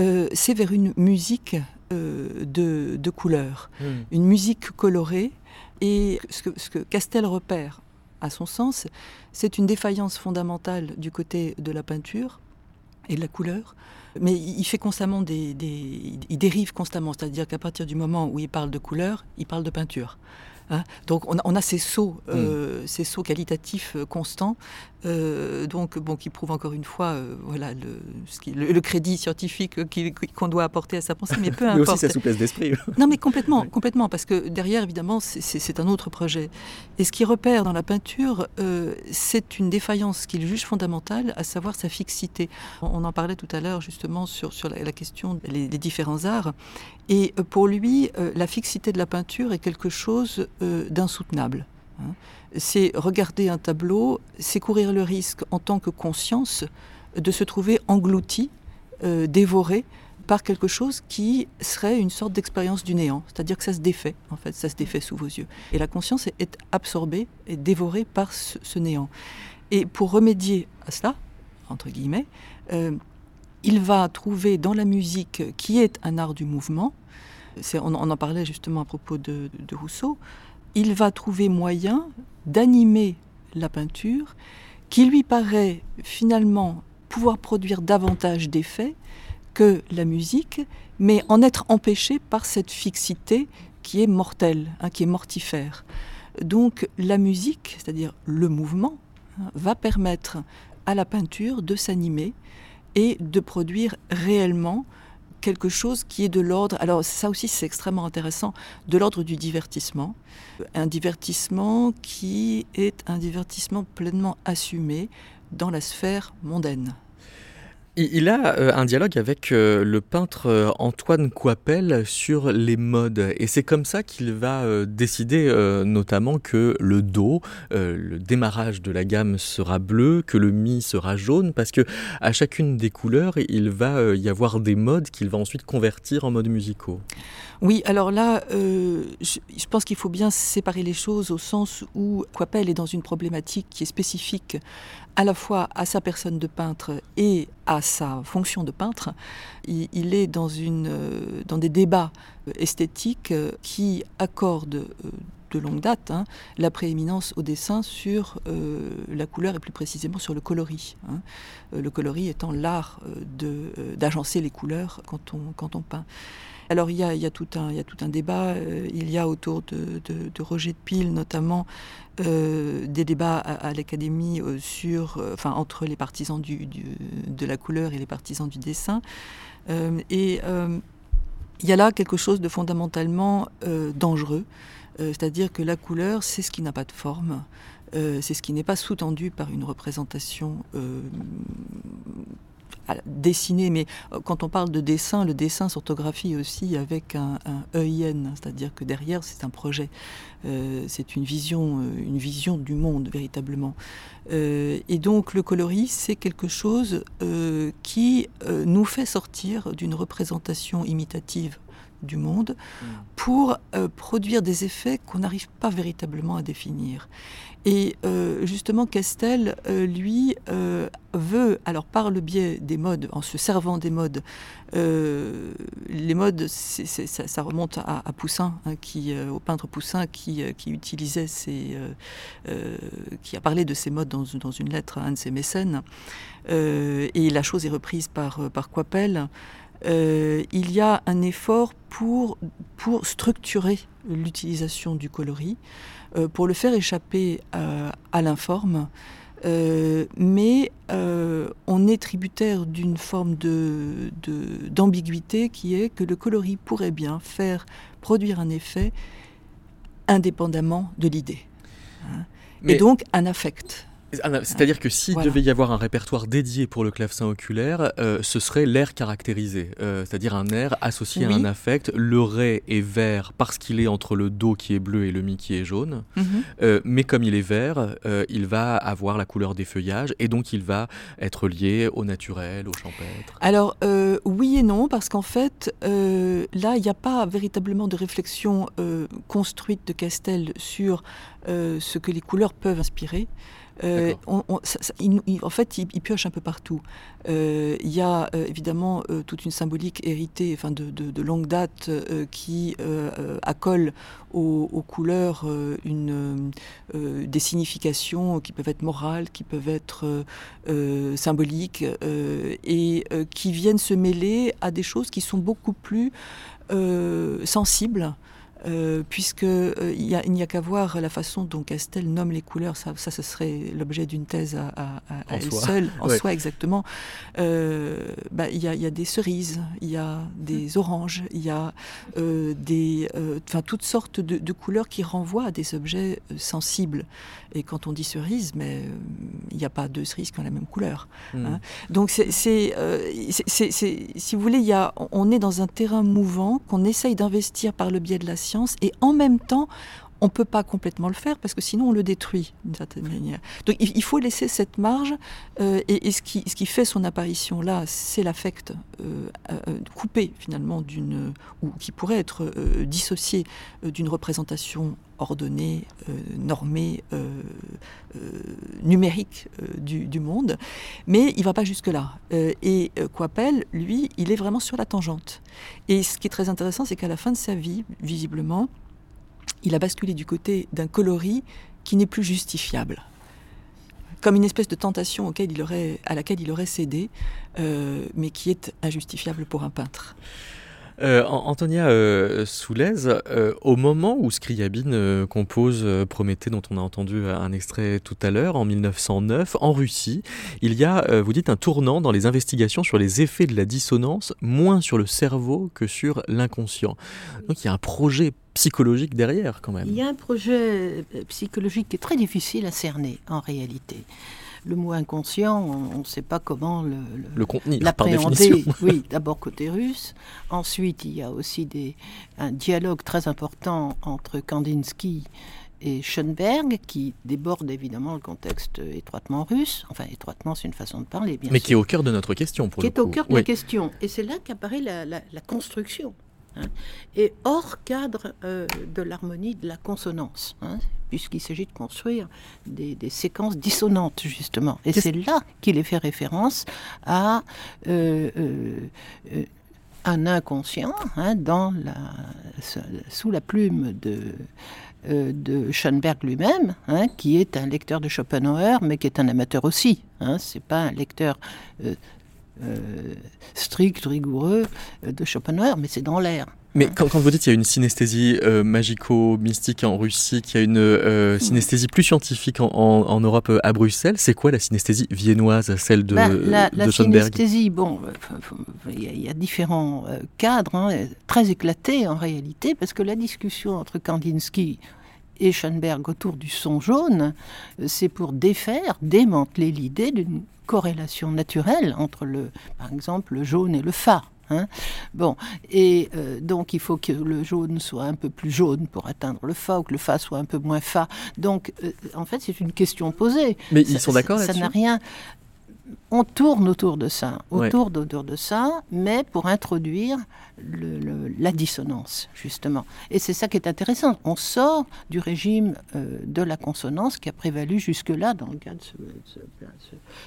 euh, c'est vers une musique euh, de, de couleurs, hmm. une musique colorée. Et ce que, ce que Castel repère, à son sens, c'est une défaillance fondamentale du côté de la peinture et de la couleur. Mais il fait constamment des, des il dérive constamment, c'est-à-dire qu'à partir du moment où il parle de couleur, il parle de peinture. Hein. Donc on a, ces sauts, euh, mm. ces sauts qualitatifs euh, constants, euh, donc bon, qui prouvent encore une fois, voilà, le, le, crédit scientifique qu'on doit apporter à sa pensée, mais peu importe. mais aussi sa souplesse d'esprit. non, mais complètement, complètement, parce que derrière, évidemment, c'est un autre projet. Et ce qu'il repère dans la peinture, c'est une défaillance qu'il juge fondamentale, à savoir sa fixité. On en parlait tout à l'heure justement sur, sur la, question des, des différents arts. Et pour lui, la fixité de la peinture est quelque chose euh, d'insoutenable. Hein. C'est regarder un tableau, c'est courir le risque en tant que conscience de se trouver englouti, euh, dévoré par quelque chose qui serait une sorte d'expérience du néant, c'est-à-dire que ça se défait, en fait, ça se défait sous vos yeux. Et la conscience est, absorbée et dévorée par ce, néant. Et pour remédier à cela, entre guillemets, euh, il va trouver dans la musique, qui est un art du mouvement, on, en parlait justement à propos de Rousseau, il va trouver moyen d'animer la peinture qui lui paraît finalement pouvoir produire davantage d'effets que la musique, mais en être empêché par cette fixité qui est mortelle, hein, qui est mortifère. Donc la musique, c'est-à-dire le mouvement, hein, va permettre à la peinture de s'animer et de produire réellement quelque chose qui est de l'ordre, alors ça aussi c'est extrêmement intéressant, de l'ordre du divertissement. Un divertissement qui est un divertissement pleinement assumé dans la sphère mondaine. Il a euh, un dialogue avec euh, le peintre euh, Antoine Coipel sur les modes et c'est comme ça qu'il va décider notamment que le Do, le démarrage de la gamme sera bleu, que le Mi sera jaune parce que à chacune des couleurs il va y avoir des modes qu'il va ensuite convertir en modes musicaux. Oui, alors là, je, je, pense qu'il faut bien séparer les choses au sens où Coipel est dans une problématique qui est spécifique à la fois à sa personne de peintre et à sa fonction de peintre. Il, est euh, dans des débats esthétiques euh, qui accordent euh, de longue date hein, la prééminence au dessin sur la couleur et plus précisément sur le coloris. Hein. le coloris étant l'art d'agencer les couleurs quand on, peint. Alors il y a, il y a, tout, un, il y a tout un débat, il y a autour de, de Roger de Pile notamment euh, des débats à, l'Académie euh, sur, euh, enfin, entre les partisans de la couleur et les partisans du dessin. et il y a là quelque chose de fondamentalement dangereux, c'est-à-dire que la couleur, c'est ce qui n'a pas de forme. c'est ce qui n'est pas sous-tendu par une représentation dessiner, mais euh, quand on parle de dessin, le dessin s'orthographie aussi avec un, un EIN, c'est-à-dire que derrière c'est un projet, euh, c'est une vision, euh, une vision du monde véritablement. et donc le coloris, c'est quelque chose qui nous fait sortir d'une représentation imitative du monde mm. pour produire des effets qu'on n'arrive pas véritablement à définir. Et euh, justement, Castel, euh, lui, euh, veut, alors par le biais des modes, en se servant des modes, les modes, ça, remonte à, Poussin, hein, qui, au peintre Poussin, qui, qui utilisait ces, qui a parlé de ces modes dans, dans, une lettre à un de ses mécènes. et la chose est reprise par, par Coipel. Il y a un effort pour, pour structurer l'utilisation du coloris. Euh, pour le faire échapper euh, à l'informe. Euh, mais on est tributaire d'une forme d'ambiguïté qui est que le coloris pourrait bien faire produire un effet indépendamment de l'idée. Hein. Et donc un affect. Ah, c'est-à-dire que s'il devait y avoir un répertoire dédié pour le clavecin oculaire, euh, ce serait l'air caractérisé, euh, c'est-à-dire un air associé à un affect. Le ré est vert parce qu'il est entre le do qui est bleu et le mi qui est jaune, mhm. euh, mais comme il est vert, il va avoir la couleur des feuillages et donc il va être lié au naturel, au champêtre. Alors oui et non, parce qu'en fait, là, il n'y a pas véritablement de réflexion construite de Castel sur ce que les couleurs peuvent inspirer. Euh, en fait, il, pioche un peu partout. Euh, il y a euh, évidemment toute une symbolique héritée, enfin de, longue date, qui accole aux, couleurs des significations qui peuvent être morales, qui peuvent être symboliques, et qui viennent se mêler à des choses qui sont beaucoup plus sensibles. Euh, puisque euh, il n'y a, qu'à voir la façon dont Castel nomme les couleurs, ça, ça ce serait l'objet d'une thèse à, elle seule, en soi exactement. Euh, bah, il y, a des cerises, il y a des oranges, il y a des, enfin toutes sortes de, couleurs qui renvoient à des objets sensibles. Et quand on dit cerise, mais il n'y a pas deux cerises qui ont la même couleur. Hmm. Hein. Donc c'est, si vous voulez, il y a, on est dans un terrain mouvant qu'on essaye d'investir par le biais de la science et en même temps, on ne peut pas complètement le faire parce que sinon on le détruit d'une certaine manière. Donc il faut laisser cette marge euh, et, ce, qui, ce, qui, fait son apparition là, c'est l'affect euh, euh, coupé finalement d'une ou qui pourrait être dissocié d'une représentation ordonnée, normée, numérique du, du, monde, mais il va pas jusque là. et Coipel, lui, il est vraiment sur la tangente. Et ce qui est très intéressant, c'est qu'à la fin de sa vie, visiblement, il a basculé du côté d'un coloris qui n'est plus justifiable. comme une espèce de tentation auquel il aurait, à laquelle il aurait cédé, mais qui est injustifiable pour un peintre. Euh, Antonia euh, Soulez, euh, au moment où Scriabine euh, compose Prométhée, dont on a entendu un extrait tout à l'heure, en 1909, en Russie, il y a, vous dites, un tournant dans les investigations sur les effets de la dissonance, moins sur le cerveau que sur l'inconscient. Donc il y a un projet psychologique derrière quand même. Il y a un projet psychologique qui est très difficile à cerner en réalité le mot inconscient, on ne sait pas comment le, le, contenir, l'appréhender. Oui, d'abord côté russe. Ensuite, il y a aussi des, un dialogue très important entre Kandinsky et Schoenberg, qui déborde évidemment le contexte étroitement russe. Enfin, étroitement, c'est une façon de parler, bien Mais qui est au cœur de notre question, pour qui le coup. Qui est au cœur de la question. Et c'est là qu'apparaît la, la, construction. Hein, et hors cadre euh, de l'harmonie de la consonance. Hein puisqu'il s'agit de construire des, séquences dissonantes, justement. Et c'est là qu'il est fait référence à euh, euh, un inconscient hein, dans la, sous la plume de, de Schoenberg lui-même, hein, qui est un lecteur de Schopenhauer, mais qui est un amateur aussi. Hein, c'est pas un lecteur strict, rigoureux de Schopenhauer, mais c'est dans l'air. Mais quand, vous dites qu'il y a une synesthésie euh, magico-mystique en Russie, qu'il y a une euh, hmm. synesthésie plus scientifique en, Europe euh, à Bruxelles, c'est quoi la synesthésie viennoise, celle de, bah, la, la synesthésie, bon, il y, a différents cadres hein, très éclatés en réalité, parce que la discussion entre Kandinsky et Schoenberg autour du son jaune, c'est pour défaire, démanteler l'idée d'une corrélation naturelle entre le, par exemple, le jaune et le fa. Hein. bon, et euh, donc il faut que le jaune soit un peu plus jaune pour atteindre le Fa, ou que le Fa soit un peu moins Fa. Donc, euh, en fait, c'est une question posée. Mais ils sont d'accord là-dessus? Ça n'a rien on tourne autour de ça, autour de ça, mais pour introduire la dissonance, justement. Et c'est ça qui est intéressant. On sort du régime euh, de la consonance qui a prévalu jusque-là, dans le cas de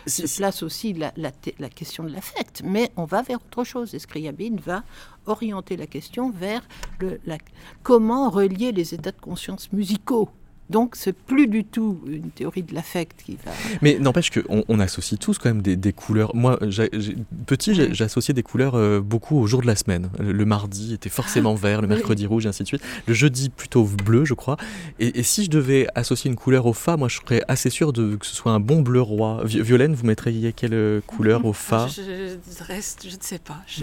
ce, se place aussi la, question de l'affect, mais on va vers autre chose. Et Scriabine va orienter la question vers comment relier les états de conscience musicaux donc c'est plus du tout une théorie de l'affect qui va. Mais n'empêche qu'on on associe tous quand même des, couleurs. Moi, petit, j'associais des couleurs euh, beaucoup au jour de la semaine. Le, mardi était forcément vert, le mercredi rouge, et ainsi de suite. Le jeudi plutôt bleu, je crois. Et, si je devais associer une couleur au fa, moi je serais assez sûr de, que ce soit un bon bleu roi. Violaine, vous mettriez quelle euh, couleur au fa? Je, reste, je ne sais pas.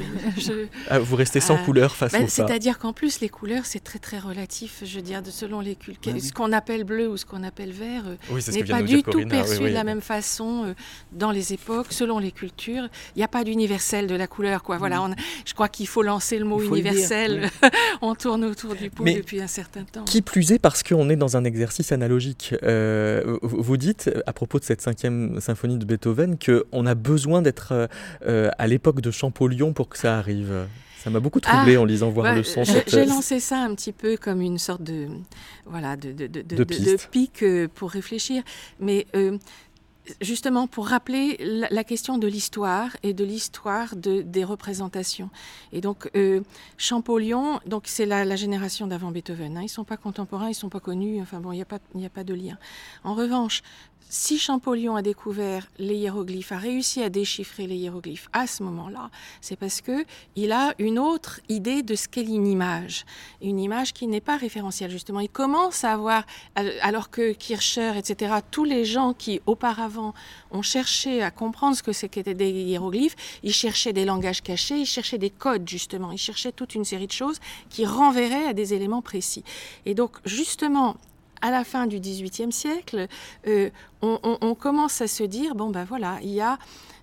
Ah, vous restez sans euh, couleur face bah, au fa? C'est-à-dire qu'en plus les couleurs c'est très très relatif. Je veux dire, selon les cultures, ce qu'on appelle bleu ou ce qu'on appelle vert euh, n'est pas du tout perçu de la même façon euh, dans les époques, selon les cultures. Il n'y a pas d'universel de la couleur. Quoi. Voilà, mm. je crois qu'il faut lancer le mot universel. on tourne autour du pot depuis un certain temps. Qui plus est parce qu'on est dans un exercice analogique. Euh, vous dites, à propos de cette cinquième symphonie de Beethoven, qu'on a besoin d'être à l'époque de Champollion pour que ça arrive. Ça m'a beaucoup troublé ah, en lisant voir le son. J'ai lancé ça un petit peu comme une sorte de voilà de, de, de, de pic euh, pour réfléchir, mais euh, justement pour rappeler la, question de l'histoire et de l'histoire de, des représentations. Et donc euh, Champollion, donc c'est la, la, génération d'avant Beethoven. Hein, ils sont pas contemporains, ils sont pas connus. Enfin bon, il n'y a pas il a pas de lien. En revanche, si Champollion a découvert les hiéroglyphes, a réussi à déchiffrer les hiéroglyphes à ce moment-là, c'est parce que il a une autre idée de ce qu'est une image, une image qui n'est pas référentielle justement. Il commence à avoir, alors que Kircher, etc., tous les gens qui auparavant ont cherché à comprendre ce que c'était des hiéroglyphes, ils cherchaient des langages cachés, ils cherchaient des codes justement, ils cherchaient toute une série de choses qui renverraient à des éléments précis. Et donc justement, à la fin du XVIIIe siècle, euh, on, commence à se dire, bon ben voilà, il y a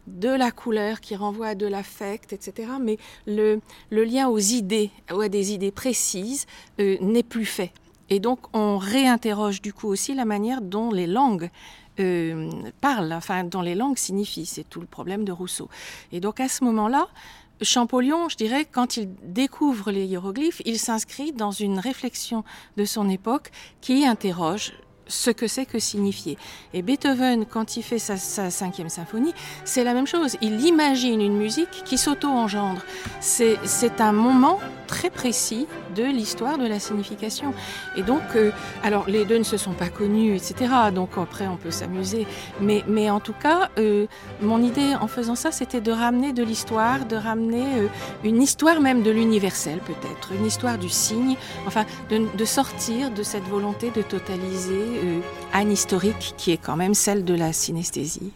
de la couleur qui renvoie à de l'affect, etc. Mais le, lien aux idées, ou à des idées précises, euh, n'est plus fait. Et donc on réinterroge du coup aussi la manière dont les langues euh, parlent, enfin dont les langues signifient. C'est tout le problème de Rousseau. Et donc à ce moment-là, Champollion, je dirais, quand il découvre les hiéroglyphes, il s'inscrit dans une réflexion de son époque qui interroge ce que c'est que signifier. Et Beethoven, quand il fait sa, cinquième symphonie, c'est la même chose. Il imagine une musique qui s'auto-engendre. C'est un moment très précis de l'histoire de la signification. Et donc, euh, alors les deux ne se sont pas connus, etc. Donc après, on peut s'amuser. Mais, mais en tout cas, euh, mon idée en faisant ça, c'était de ramener de l'histoire, de ramener euh, une histoire même de l'universel peut-être, une histoire du signe, enfin de, de sortir de cette volonté de totaliser Anne historique qui est quand même celle de la synesthésie.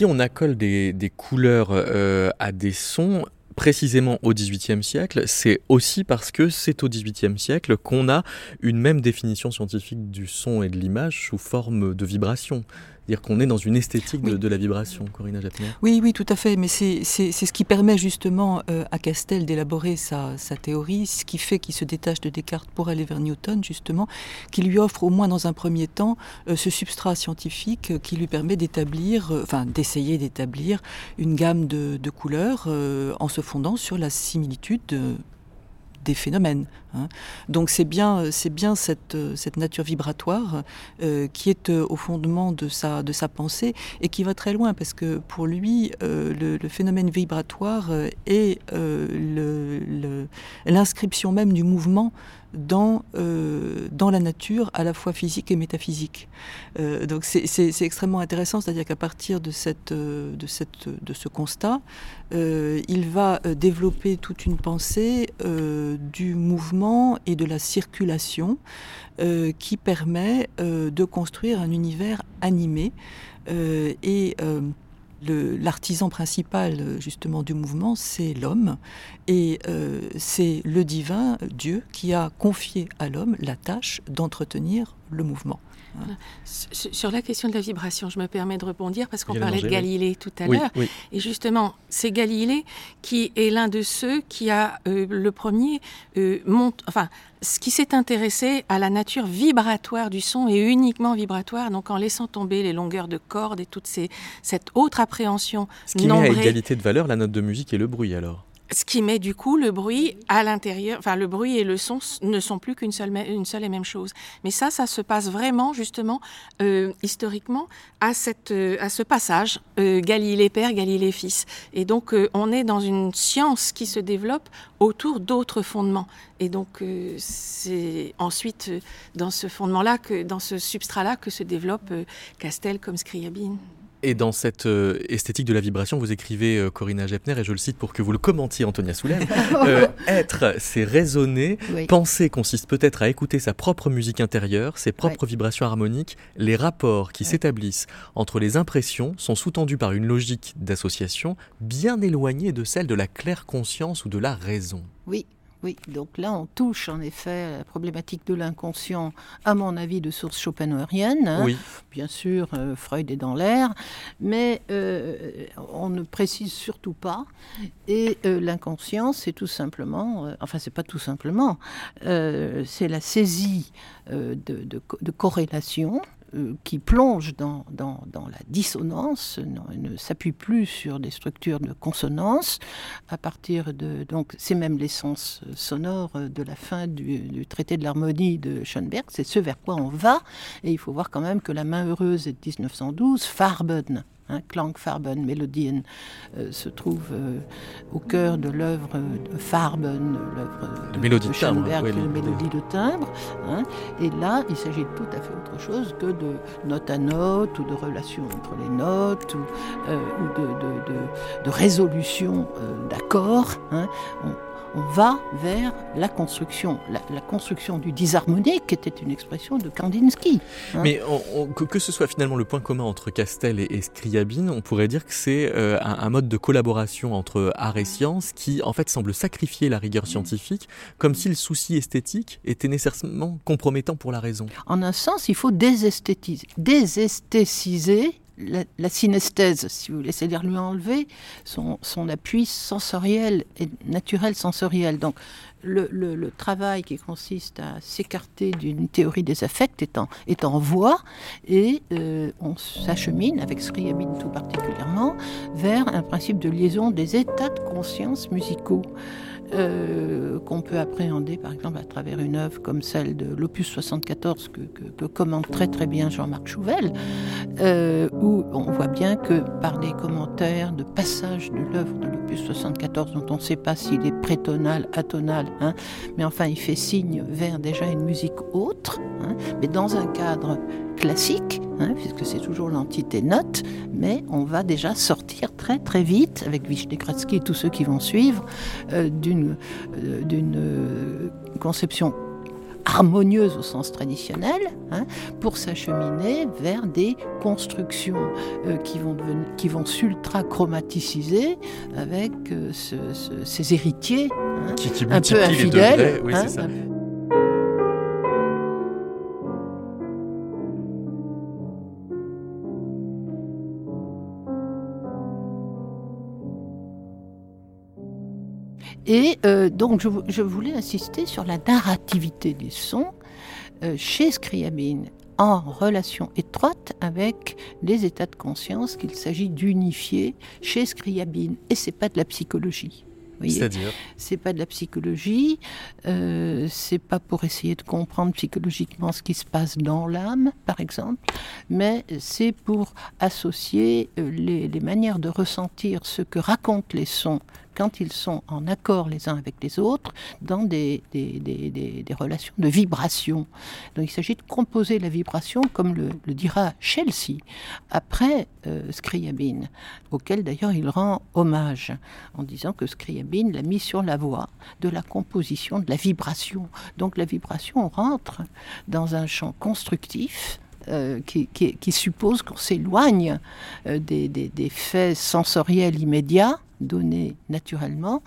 Si on accole des, couleurs euh, à des sons, précisément au XVIIIe siècle, c'est aussi parce que c'est au XVIIIe siècle qu'on a une même définition scientifique du son et de l'image sous forme de vibration dire qu'on est dans une esthétique de, la vibration, Corinna Jappner. Oui, oui, tout à fait. Mais c'est ce qui permet justement euh, à Castel d'élaborer sa, théorie, ce qui fait qu'il se détache de Descartes pour aller vers Newton, justement, qui lui offre au moins dans un premier temps euh, ce substrat scientifique qui lui permet d'établir, euh, enfin d'essayer d'établir une gamme de, de couleurs en se fondant sur la similitude des phénomènes. Hein. Donc c'est bien, c'est bien cette, cette nature vibratoire euh, qui est euh, au fondement de sa, de sa pensée et qui va très loin parce que pour lui, euh, le, phénomène vibratoire est l'inscription même du mouvement dans, euh, dans la nature, à la fois physique et métaphysique. Euh, donc c'est extrêmement intéressant, c'est-à-dire qu'à partir de, cette, euh, de, cette, de ce constat, il va développer toute une pensée du mouvement et de la circulation qui permet de construire un univers animé et l'artisan principal justement du mouvement, c'est l'homme, et euh, c'est le divin, Dieu, qui a confié à l'homme la tâche d'entretenir le mouvement. Sur la question de la vibration, je me permets de rebondir parce qu'on parlait de Galilée tout à l'heure. Et justement, c'est Galilée qui est l'un de ceux qui a euh, le premier euh, monte, enfin, ce qui s'est intéressé à la nature vibratoire du son et uniquement vibratoire, donc en laissant tomber les longueurs de cordes et toute ces, cette autre appréhension. Ce qui met à égalité de valeur la note de musique et le bruit alors ce qui met du coup le bruit à l'intérieur, enfin le bruit et le son ne sont plus qu'une seule, une seule et même chose. Mais ça, ça se passe vraiment justement euh, historiquement à, cette, euh, à ce passage euh, Galilée père, Galilée fils. Et donc on est dans une science qui se développe autour d'autres fondements. Et donc c'est ensuite dans ce fondement-là, que, dans ce substrat-là, que se développe Castel comme Scriabine. Et dans cette euh, esthétique de la vibration, vous écrivez euh, Corinna Gepner, et je le cite pour que vous le commentiez, Antonia Soulen. Euh, être, c'est raisonner. Penser consiste peut-être à écouter sa propre musique intérieure, ses propres vibrations harmoniques. Les rapports qui s'établissent entre les impressions sont sous-tendus par une logique d'association bien éloignée de celle de la claire conscience ou de la raison. Oui, oui, donc là on touche en effet à la problématique de l'inconscient, à mon avis, de source schopenhauerienne. Hein. Oui. Bien sûr, euh, Freud est dans l'air, mais euh, on ne précise surtout pas. Et euh, l'inconscient, c'est tout simplement, enfin c'est pas tout simplement, c'est la saisie de, de corrélation euh, qui plonge dans, la dissonance, ne s'appuie plus sur des structures de consonance. À partir de donc c'est même l'essence sonore de la fin du, traité de l'harmonie de Schoenberg. C'est ce vers quoi on va. Et il faut voir quand même que la main heureuse est de 1912, Farben hein, Klangfarben, Melodien, euh, se trouve euh, au cœur de l'œuvre de Farben, l'œuvre de, mélodie de Schoenberg, la mélodie de timbre. Hein. et là, il s'agit de tout à fait autre chose que de note à note ou de relation entre les notes ou, ou de, de, de, résolution d'accords. Hein on va vers la construction, la, construction du disharmonique, qui était une expression de Kandinsky. Hein. Mais que, ce soit finalement le point commun entre Castel et, Scriabine, on pourrait dire que c'est euh, un, mode de collaboration entre art et science qui, en fait, semble sacrifier la rigueur scientifique, comme si le souci esthétique était nécessairement compromettant pour la raison. En un sens, il faut désesthétiser, désesthétiser la, synesthèse, si vous voulez, c'est-à-dire lui enlever son, appui sensoriel et naturel sensoriel. Donc le, travail qui consiste à s'écarter d'une théorie des affects est en, voie et euh, on s'achemine, avec Scriabine tout particulièrement, vers un principe de liaison des états de conscience musicaux. Euh, qu'on peut appréhender par exemple à travers une œuvre comme celle de l'opus 74 que, que, commente très très bien Jean-Marc Chouvel, euh, où on voit bien que par des commentaires de passages de l'œuvre de l'opus 74 dont on ne sait pas s'il est prétonal, atonal, hein, mais enfin il fait signe vers déjà une musique autre, hein, mais dans un cadre classique, hein, puisque c'est toujours l'entité note, mais on va déjà sortir très très vite, avec Vishnekratsky et tous ceux qui vont suivre, euh, d'une euh, conception harmonieuse au sens traditionnel, hein, pour s'acheminer vers des constructions qui vont, devenir, qui vont s'ultra-chromaticiser avec ces héritiers hein, un peu infidèles. Oui, Et euh, donc, je, voulais insister sur la narrativité des sons euh, chez Scriabine, en relation étroite avec les états de conscience qu'il s'agit d'unifier chez Scriabine. Et c'est pas de la psychologie. C'est-à-dire C'est pas de la psychologie, euh, c'est pas pour essayer de comprendre psychologiquement ce qui se passe dans l'âme, par exemple, mais c'est pour associer euh, les, les, manières de ressentir ce que racontent les sons quand ils sont en accord les uns avec les autres dans des, relations de vibration. Donc il s'agit de composer la vibration, comme le, dira Chelsea, après euh, Scriabine, auquel d'ailleurs il rend hommage en disant que Scriabine l'a mis sur la voie de la composition de la vibration. Donc la vibration rentre dans un champ constructif euh, qui, suppose qu'on s'éloigne euh, des, faits sensoriels immédiats donné naturellement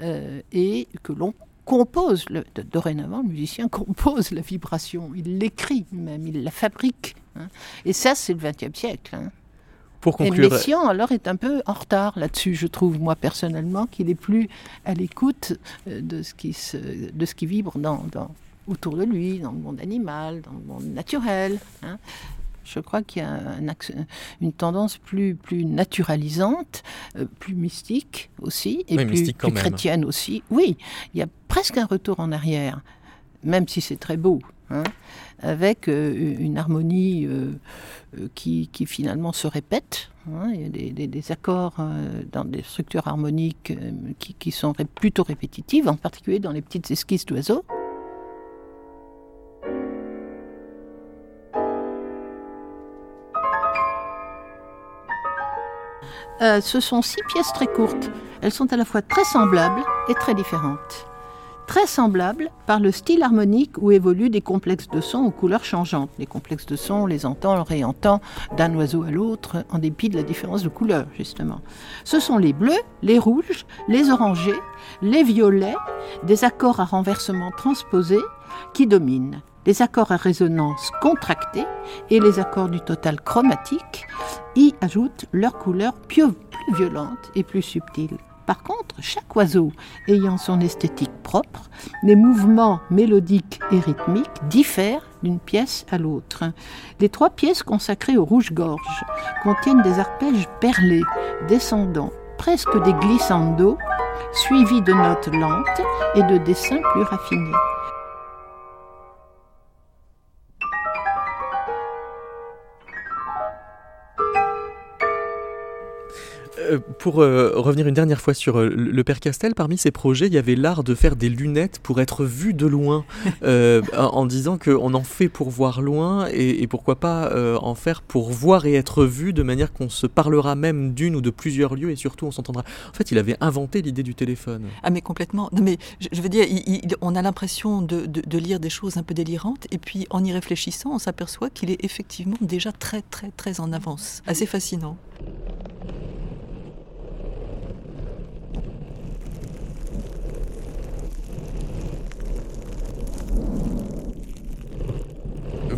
euh, et que l'on compose. Le, dorénavant, le musicien compose la vibration, il l'écrit même, il la fabrique. Hein. Et ça, c'est le XXe siècle. Hein. Pour conclure... Et Messiaen, alors, est un peu en retard là-dessus, je trouve, moi, personnellement, qu'il est plus à l'écoute euh, de, ce qui se, de ce qui vibre dans, autour de lui, dans le monde animal, dans le monde naturel. Hein. Je crois qu'il y a une tendance plus, plus naturalisante, euh, plus mystique aussi, et plus, chrétienne aussi. Oui, il y a presque un retour en arrière, même si c'est très beau. Hein, avec euh, une harmonie euh, qui, finalement se répète. Hein, il y a des, accords dans des structures harmoniques qui, qui, sont plutôt répétitives, en particulier dans les petites esquisses d'oiseaux. Euh, ce sont six pièces très courtes. Elles sont à la fois très semblables et très différentes. Très semblables par le style harmonique où évoluent des complexes de sons aux couleurs changeantes. Les complexes de sons, on les entend, on réentend d'un oiseau à l'autre en dépit de la différence de couleur, justement. Ce sont les bleus, les rouges, les orangés, les violets, des accords à renversement transposés qui dominent les accords à résonance contractée et les accords du total chromatique y ajoutent leur couleur plus violente et plus subtile. Par contre, chaque oiseau ayant son esthétique propre, les mouvements mélodiques et rythmiques diffèrent d'une pièce à l'autre. Les trois pièces consacrées au rouge-gorge contiennent des arpèges perlés, descendants, presque des glissando, suivis de notes lentes et de dessins plus raffinés. Euh, pour euh, revenir une dernière fois sur euh, le père Castel, parmi ses projets, il y avait l'art de faire des lunettes pour être vu de loin, en disant qu'on en fait pour voir loin et, pourquoi pas en faire pour voir et être vu de manière qu'on se parlera même d'une ou de plusieurs lieux et surtout on s'entendra. En fait, il avait inventé l'idée du téléphone. Ah mais complètement. Non mais je, veux dire, on a l'impression de, de lire des choses un peu délirantes et puis en y réfléchissant, on s'aperçoit qu'il est effectivement déjà très très très en avance. Assez fascinant.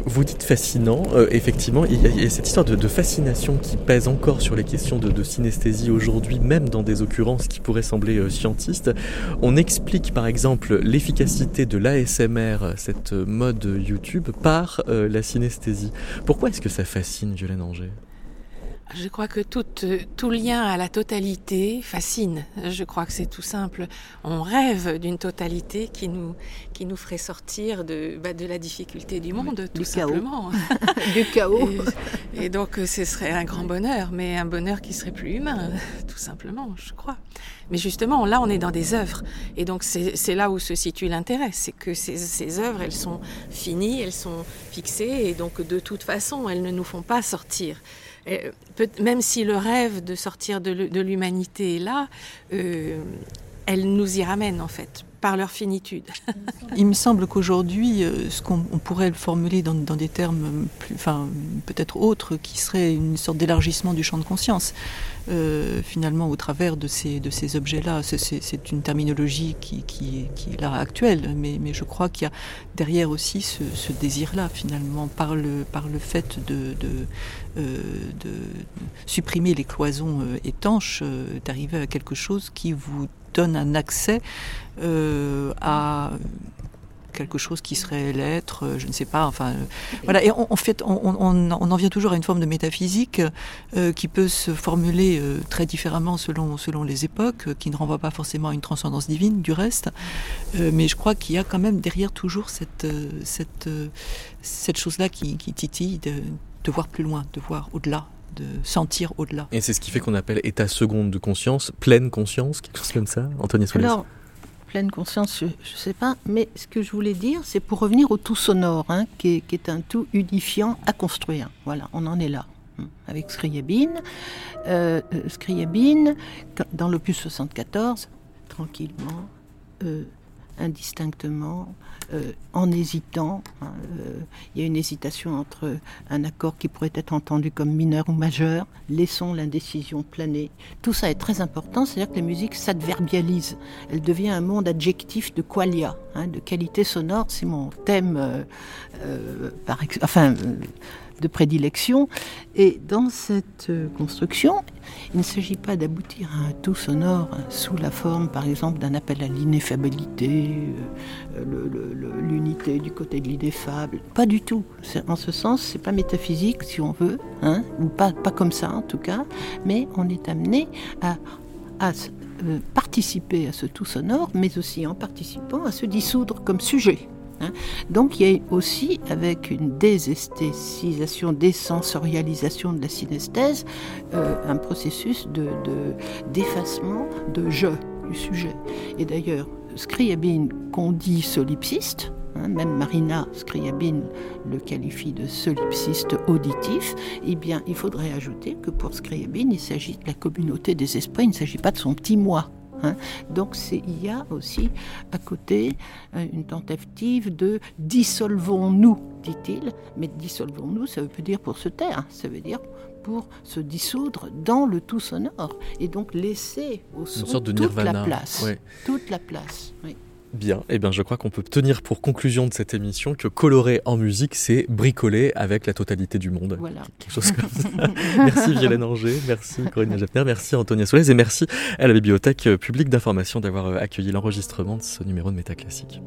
Vous dites fascinant, euh, effectivement, il y, a, cette histoire de, fascination qui pèse encore sur les questions de, synesthésie aujourd'hui, même dans des occurrences qui pourraient sembler euh. On explique par exemple l'efficacité de l'ASMR, cette mode YouTube, par euh, la synesthésie. Pourquoi est-ce que ça fascine Violaine Anger je crois que tout, tout, lien à la totalité fascine. Je crois que c'est tout simple. On rêve d'une totalité qui nous, qui nous ferait sortir de, bah, de la difficulté du monde, tout simplement. du chaos. Et, donc ce serait un grand bonheur, mais un bonheur qui serait plus humain, tout simplement, je crois. Mais justement, là, on est dans des œuvres. Et donc c'est là où se situe l'intérêt. C'est que ces, ces œuvres, elles sont finies, elles sont fixées, et donc de toute façon, elles ne nous font pas sortir même si le rêve de sortir de l'humanité est là, euh, elle nous y ramène en fait par leur finitude. Il me semble qu'aujourd'hui, euh, ce qu'on pourrait le formuler dans, des termes peut-être autres, qui serait une sorte d'élargissement du champ de conscience, euh, finalement, au travers de ces, de ces objets-là. C'est une terminologie qui, est là actuelle, mais, je crois qu'il y a derrière aussi ce, désir-là, finalement, par le, fait euh, de supprimer les cloisons étanches, d'arriver à quelque chose qui vous donne un accès euh, à quelque chose qui serait l'être, euh, je ne sais pas. Enfin, euh, voilà. Et en fait, on, en vient toujours à une forme de métaphysique qui peut se formuler très différemment selon selon les époques, qui ne renvoie pas forcément à une transcendance divine du reste. mais je crois qu'il y a quand même derrière toujours cette cette cette chose-là qui, qui titille de, de voir plus loin, de voir au-delà de sentir au-delà. Et c'est ce qui fait qu'on appelle état seconde de conscience, pleine conscience, quelque chose comme ça, Anthony Alors, pleine conscience, je ne sais pas, mais ce que je voulais dire, c'est pour revenir au tout sonore, hein, qui, est, un tout unifiant à construire. Voilà, on en est là hein, avec Scriabine. Euh, euh, dans l'opus 74, tranquillement, euh, indistinctement, euh, en hésitant. Hein, euh, il y a une hésitation entre un accord qui pourrait être entendu comme mineur ou majeur. Laissons l'indécision planer. Tout ça est très important, c'est-à-dire que la musique s'adverbialise. Elle devient un monde adjectif de qualia, hein, de qualité sonore. C'est mon thème, euh, enfin de prédilection. Et dans cette euh, construction, il ne s'agit pas d'aboutir à un tout sonore sous la forme, par exemple, d'un appel à l'ineffabilité, euh, l'unité du côté de l'ineffable. Pas du tout. En ce sens, c'est pas métaphysique, si on veut, hein, ou pas, comme ça en tout cas, mais on est amené à, à euh, participer à ce tout sonore, mais aussi en participant à se dissoudre comme sujet. Hein. Donc il y a aussi, avec une désesthétisation, désensorialisation de la synesthèse, euh, un processus de, d'effacement de, je du sujet. Et d'ailleurs, Scriabine, qu'on dit solipsiste, hein, même Marina Scriabine le qualifie de solipsiste auditif, eh bien, il faudrait ajouter que pour Scriabine, il s'agit de la communauté des esprits, il ne s'agit pas de son petit moi. Hein. Donc il y a aussi à côté euh, une tentative de dissolvons-nous, dit-il, mais dissolvons-nous, ça veut pas dire pour se taire, ça veut dire pour se dissoudre dans le tout sonore et donc laisser au son toute, la place, toute la place. Bien, et eh bien je crois qu'on peut tenir pour conclusion de cette émission que colorer en musique, c'est bricoler avec la totalité du monde. Voilà. Quelque chose comme ça. merci Violaine Anger, merci Corinne Jaffner, merci Antonia Solès et merci à la Bibliothèque publique d'information d'avoir accueilli l'enregistrement de ce numéro de Métaclassique.